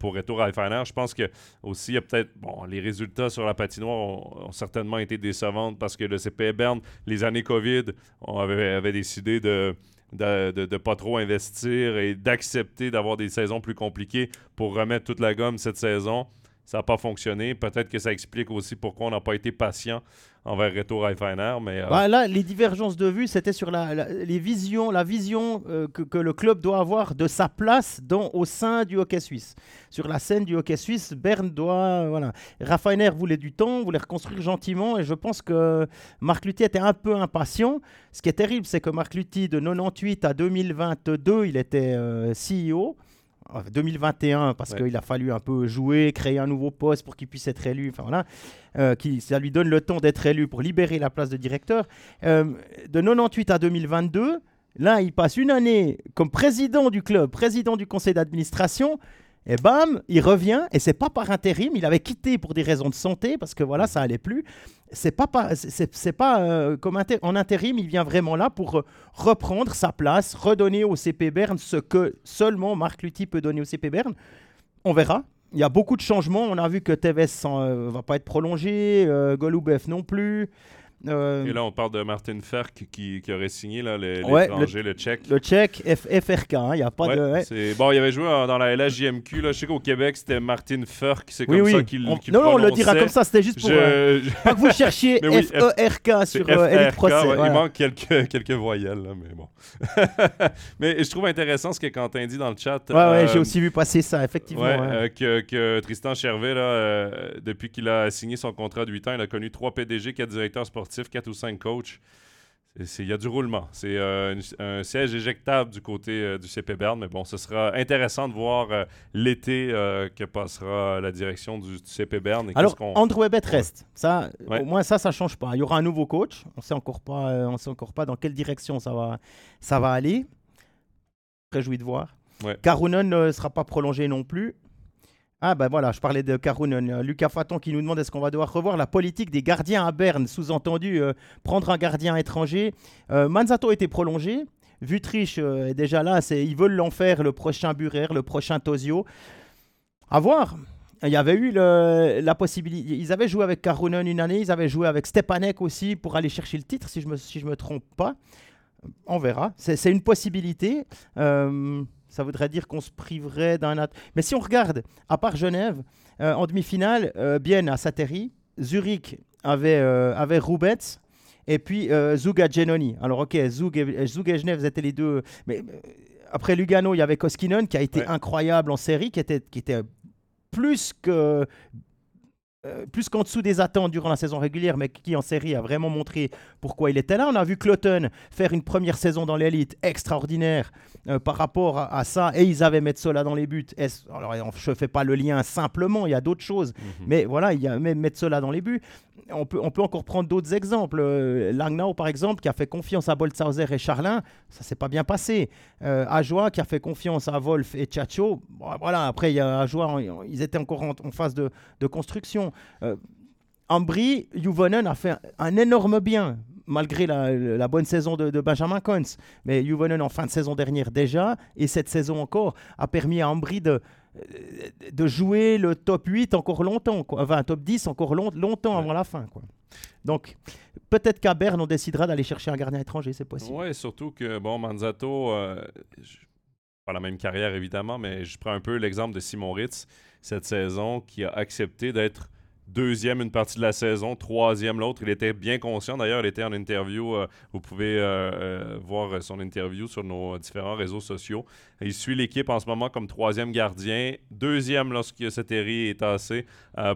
pour retour à FNR. Je pense que aussi, il y a peut-être. Bon, les résultats sur la patinoire ont, certainement été décevants parce que le CP Bern, les années COVID, on avait, décidé de de ne pas trop investir et d'accepter d'avoir des saisons plus compliquées pour remettre toute la gomme cette saison ça n'a pas fonctionné. Peut-être que ça explique aussi pourquoi on n'a pas été patient envers Reto Reifeiner. Mais, euh, bah, là, les divergences de vue, c'était sur la, les visions, la vision euh, que, le club doit avoir de sa place au sein du hockey suisse. Sur la scène du hockey suisse, Berne doit. Voilà. Raffiner voulait du temps, voulait reconstruire gentiment, et je pense que Marc Lutti était un peu impatient. Ce qui est terrible, c'est que Marc Lutti, de 98 à 2022, il était euh, CEO. 2021 parce qu'il a fallu un peu jouer, créer un nouveau poste pour qu'il puisse être élu. Enfin voilà, euh, qui, ça lui donne le temps d'être élu pour libérer la place de directeur. Euh, de 98 à 2022, là, il passe une année comme président du club, président du conseil d'administration. Et bam, il revient, et c'est pas par intérim, il avait quitté pour des raisons de santé, parce que voilà, ça allait plus. C'est pas, c'est, pas euh, comme en intérim, il vient vraiment là pour euh, reprendre sa place, redonner au CP Berne ce que seulement Marc Lutti peut donner au CP Berne. On verra. Il y a beaucoup de changements. On a vu que Tevez ne euh, va pas être prolongé, Goloubeff non plus. Euh, Et là, on parle de Martin Ferk qui, qui aurait signé l'étranger, le, tchèque. Le tchèque, FRK, il hein, n'y a pas de. Bon, il avait joué dans la LHJMQ. Là. Je sais qu'au Québec, c'était Martin Ferk. C'est comme ça qu'il Non, non, on le dira comme ça. C'était juste pour. Euh, pas que vous cherchiez F-E-R-K sur euh, Elite Procès. Il manque quelques, quelques voyelles, là, mais bon. mais je trouve intéressant ce que Quentin dit dans le chat. Ouais, ouais, j'ai aussi vu passer ça, effectivement. que, que, Tristan Chervet, là, depuis qu'il a signé son contrat de 8 ans, il a connu trois PDG, quatre directeurs sportifs 4 ou 5 coachs. Il y a du roulement. C'est euh, un siège éjectable du côté euh, du CP Berne, mais bon, ce sera intéressant de voir euh, l'été que passera la direction du, CP Berne. Alors, Andrew Ebet reste. Ça, Au moins, ça, ça ne change pas. Il y aura un nouveau coach. On ne sait encore pas, on sait encore pas dans quelle direction ça va, ça va aller. Réjoui de voir. Ouais. ne sera pas prolongé non plus. Ah ben voilà, je parlais de Karunen. Euh, Lucas Faton qui nous demande est-ce qu'on va devoir revoir la politique des gardiens à Berne, sous-entendu euh, prendre un gardien étranger. Euh, Manzato a été prolongé. Vutriche est déjà là, ils veulent l'en faire le prochain Burer, le prochain Tosio. À voir. Il y avait eu la possibilité. Ils avaient joué avec Karunen une année, ils avaient joué avec Stepanek aussi pour aller chercher le titre, si je ne me, si je me trompe pas. On verra. C'est une possibilité. Ça voudrait dire qu'on se priverait d'un... Mais si on regarde, à part Genève, euh, en demi-finale, euh, Bienne a Sateri, Zurich avait, euh, avait Rubets, et puis Zug a Genoni. Alors ok, Zug et, Zug et Genève étaient les deux... Mais après Lugano, il y avait Koskinen qui a été incroyable en série, qui était, qui était plus que euh, plus qu'en dessous des attentes durant la saison régulière, mais qui en série a vraiment montré pourquoi il était là. On a vu Cloton faire une première saison dans l'élite extraordinaire euh, par rapport à, ça, et ils avaient Metzola dans les buts. Alors, je ne fais pas le lien simplement, il y a d'autres choses, mhm. mais voilà, il y a même Metzola dans les buts on peut, on peut encore prendre d'autres exemples. Euh, Langnau, par exemple, qui a fait confiance à Boltzhauser et Charlin, ça s'est pas bien passé. Ajoie, qui a fait confiance à Wolf et Chacho, voilà, après, il y a Ajoie, ils étaient encore en, phase de, construction. Euh, Ambry, Juvonen a fait un énorme bien, malgré la, bonne saison de, Benjamin Coins. Mais Juvonen, en fin de saison dernière déjà, et cette saison encore, a permis à Ambry de, de jouer le top 8 encore longtemps, quoi. enfin top 10 encore longtemps avant la fin. Quoi. Donc peut-être qu'à Berne, on décidera d'aller chercher un gardien étranger, c'est possible. Oui, surtout que, bon, Manzato, euh, pas la même carrière évidemment, mais je prends un peu l'exemple de Simon Ritz cette saison qui a accepté d'être deuxième une partie de la saison, troisième l'autre. Il était bien conscient. D'ailleurs, il était en interview. Euh, vous pouvez euh, euh, voir son interview sur nos différents réseaux sociaux. Il suit l'équipe en ce moment comme troisième gardien, deuxième lorsque Seteri est tassé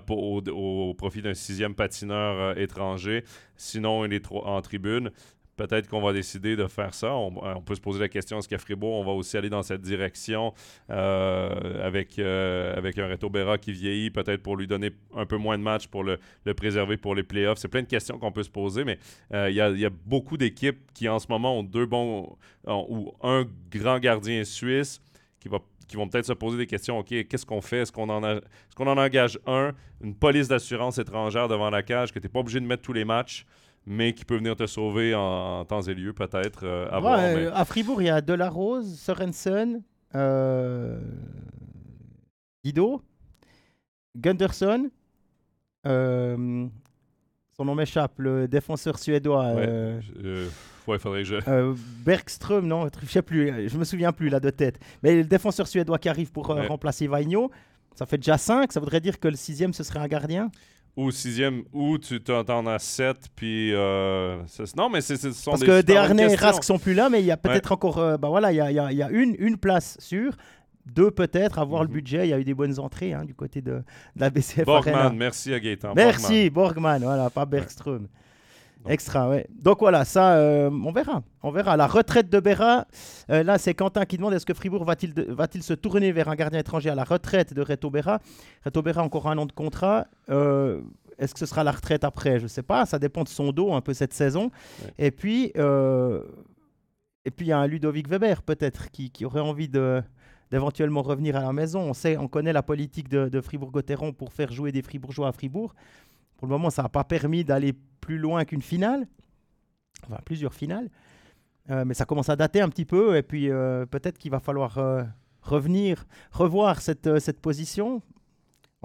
au, au, profit d'un sixième patineur étranger. Sinon, il est en tribune peut-être qu'on va décider de faire ça. On, peut se poser la question est-ce qu'à Fribourg, on va aussi aller dans cette direction euh, avec, euh, avec un Reto Berra qui vieillit, peut-être pour lui donner un peu moins de matchs pour le, préserver pour les playoffs. C'est plein de questions qu'on peut se poser, mais euh, il y, a beaucoup d'équipes qui en ce moment ont deux bons ou un grand gardien suisse qui vont peut-être se poser des questions. OK, qu'est-ce qu'on fait? Est-ce qu'on en engage un, une police d'assurance étrangère devant la cage, que tu n'es pas obligé de mettre tous les matchs? Mais qui peut venir te sauver en, temps et lieu, peut-être. Euh, euh, à, Fribourg, il y a Delarose, Sorensen, euh, Guido, Gunderson. Euh, son nom m'échappe, le défenseur suédois. Ouais, ouais faudrait que je. Bergström, non, je sais plus, je me souviens plus là de tête. Mais le défenseur suédois qui arrive pour remplacer Vaigno, ça fait déjà 5, ça voudrait dire que le sixième ce serait un gardien? Ou sixième, ou tu t'en as sept, puis... Euh, non, mais c'est Parce que Desharnais et Rask sont plus là, mais il y a peut-être encore... Euh, bah voilà, il y a, y a, une, une place sûre. Deux peut-être, avoir le mhm. budget. Il y a eu des bonnes entrées hein, du côté de, la BCF Borgman, merci à Gaëtan. Merci, Borgman, voilà, pas Bergström. Extra, ouais. Donc voilà, ça, euh, on verra. On verra. La retraite de Berra, euh, là, c'est Quentin qui demande est-ce que Fribourg va-t-il, va-t-il se tourner vers un gardien étranger à la retraite de Reto Berra Reto Berra, encore un an de contrat. Euh, est-ce que ce sera la retraite après? Je ne sais pas. Ça dépend de son dos un peu cette saison. Et puis, et puis il y a un Ludovic Weber peut-être qui, qui aurait envie de d'éventuellement revenir à la maison. On sait, on connaît la politique de, de Fribourg-Gotteron pour faire jouer des Fribourgeois à Fribourg. Pour le moment, ça n'a pas permis d'aller plus loin qu'une finale, enfin plusieurs finales. Euh, mais ça commence à dater un petit peu, et puis euh, peut-être qu'il va falloir euh, revenir, revoir cette, cette position.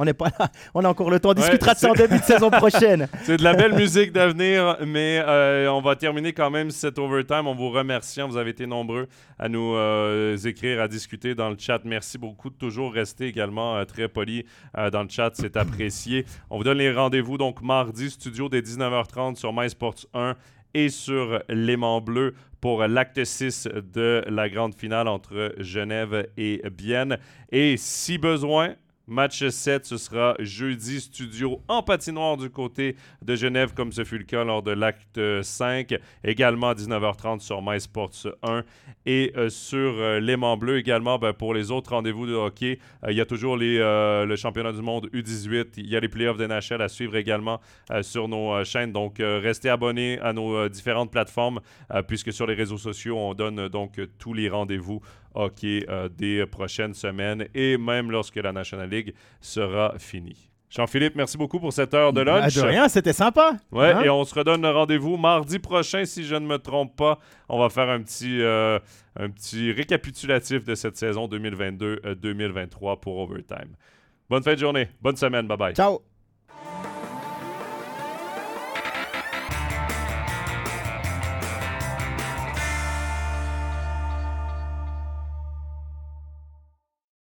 On n'est pas là. On a encore le temps. On discutera de ça en début de saison prochaine. C'est de la belle musique d'avenir, mais euh, on va terminer quand même cet overtime. On vous remercie. Vous avez été nombreux à nous euh, écrire, à discuter dans le chat. Merci beaucoup de toujours rester également euh, très poli dans le chat. C'est apprécié. On vous donne les rendez-vous donc mardi, studio dès 19h30 sur MySports 1 et sur Léman Bleu pour l'acte 6 de la grande finale entre Genève et Bienne. Et si besoin, Match 7, ce sera jeudi studio en patinoire du côté de Genève, comme ce fut le cas lors de l'acte 5. Également à 19h30 sur MySports 1 et euh, sur euh, l'aimant bleu également ben, pour les autres rendez-vous de hockey. euh, il y a toujours le championnat du monde U18. Il y a les playoffs de NHL à suivre également sur nos chaînes. Donc, restez abonnés à nos différentes plateformes puisque sur les réseaux sociaux, on donne donc tous les rendez-vous hockey euh, des prochaines semaines et même lorsque la National League sera finie. Jean-Philippe, merci beaucoup pour cette heure de Ah, lunch. de rien, c'était sympa. Ouais, Hein? et on se redonne le rendez-vous mardi prochain, si je ne me trompe pas. On va faire un petit, euh, un petit récapitulatif de cette saison 2022-2023 pour Overtime. Bonne fin de journée, bonne semaine, bye bye. Ciao.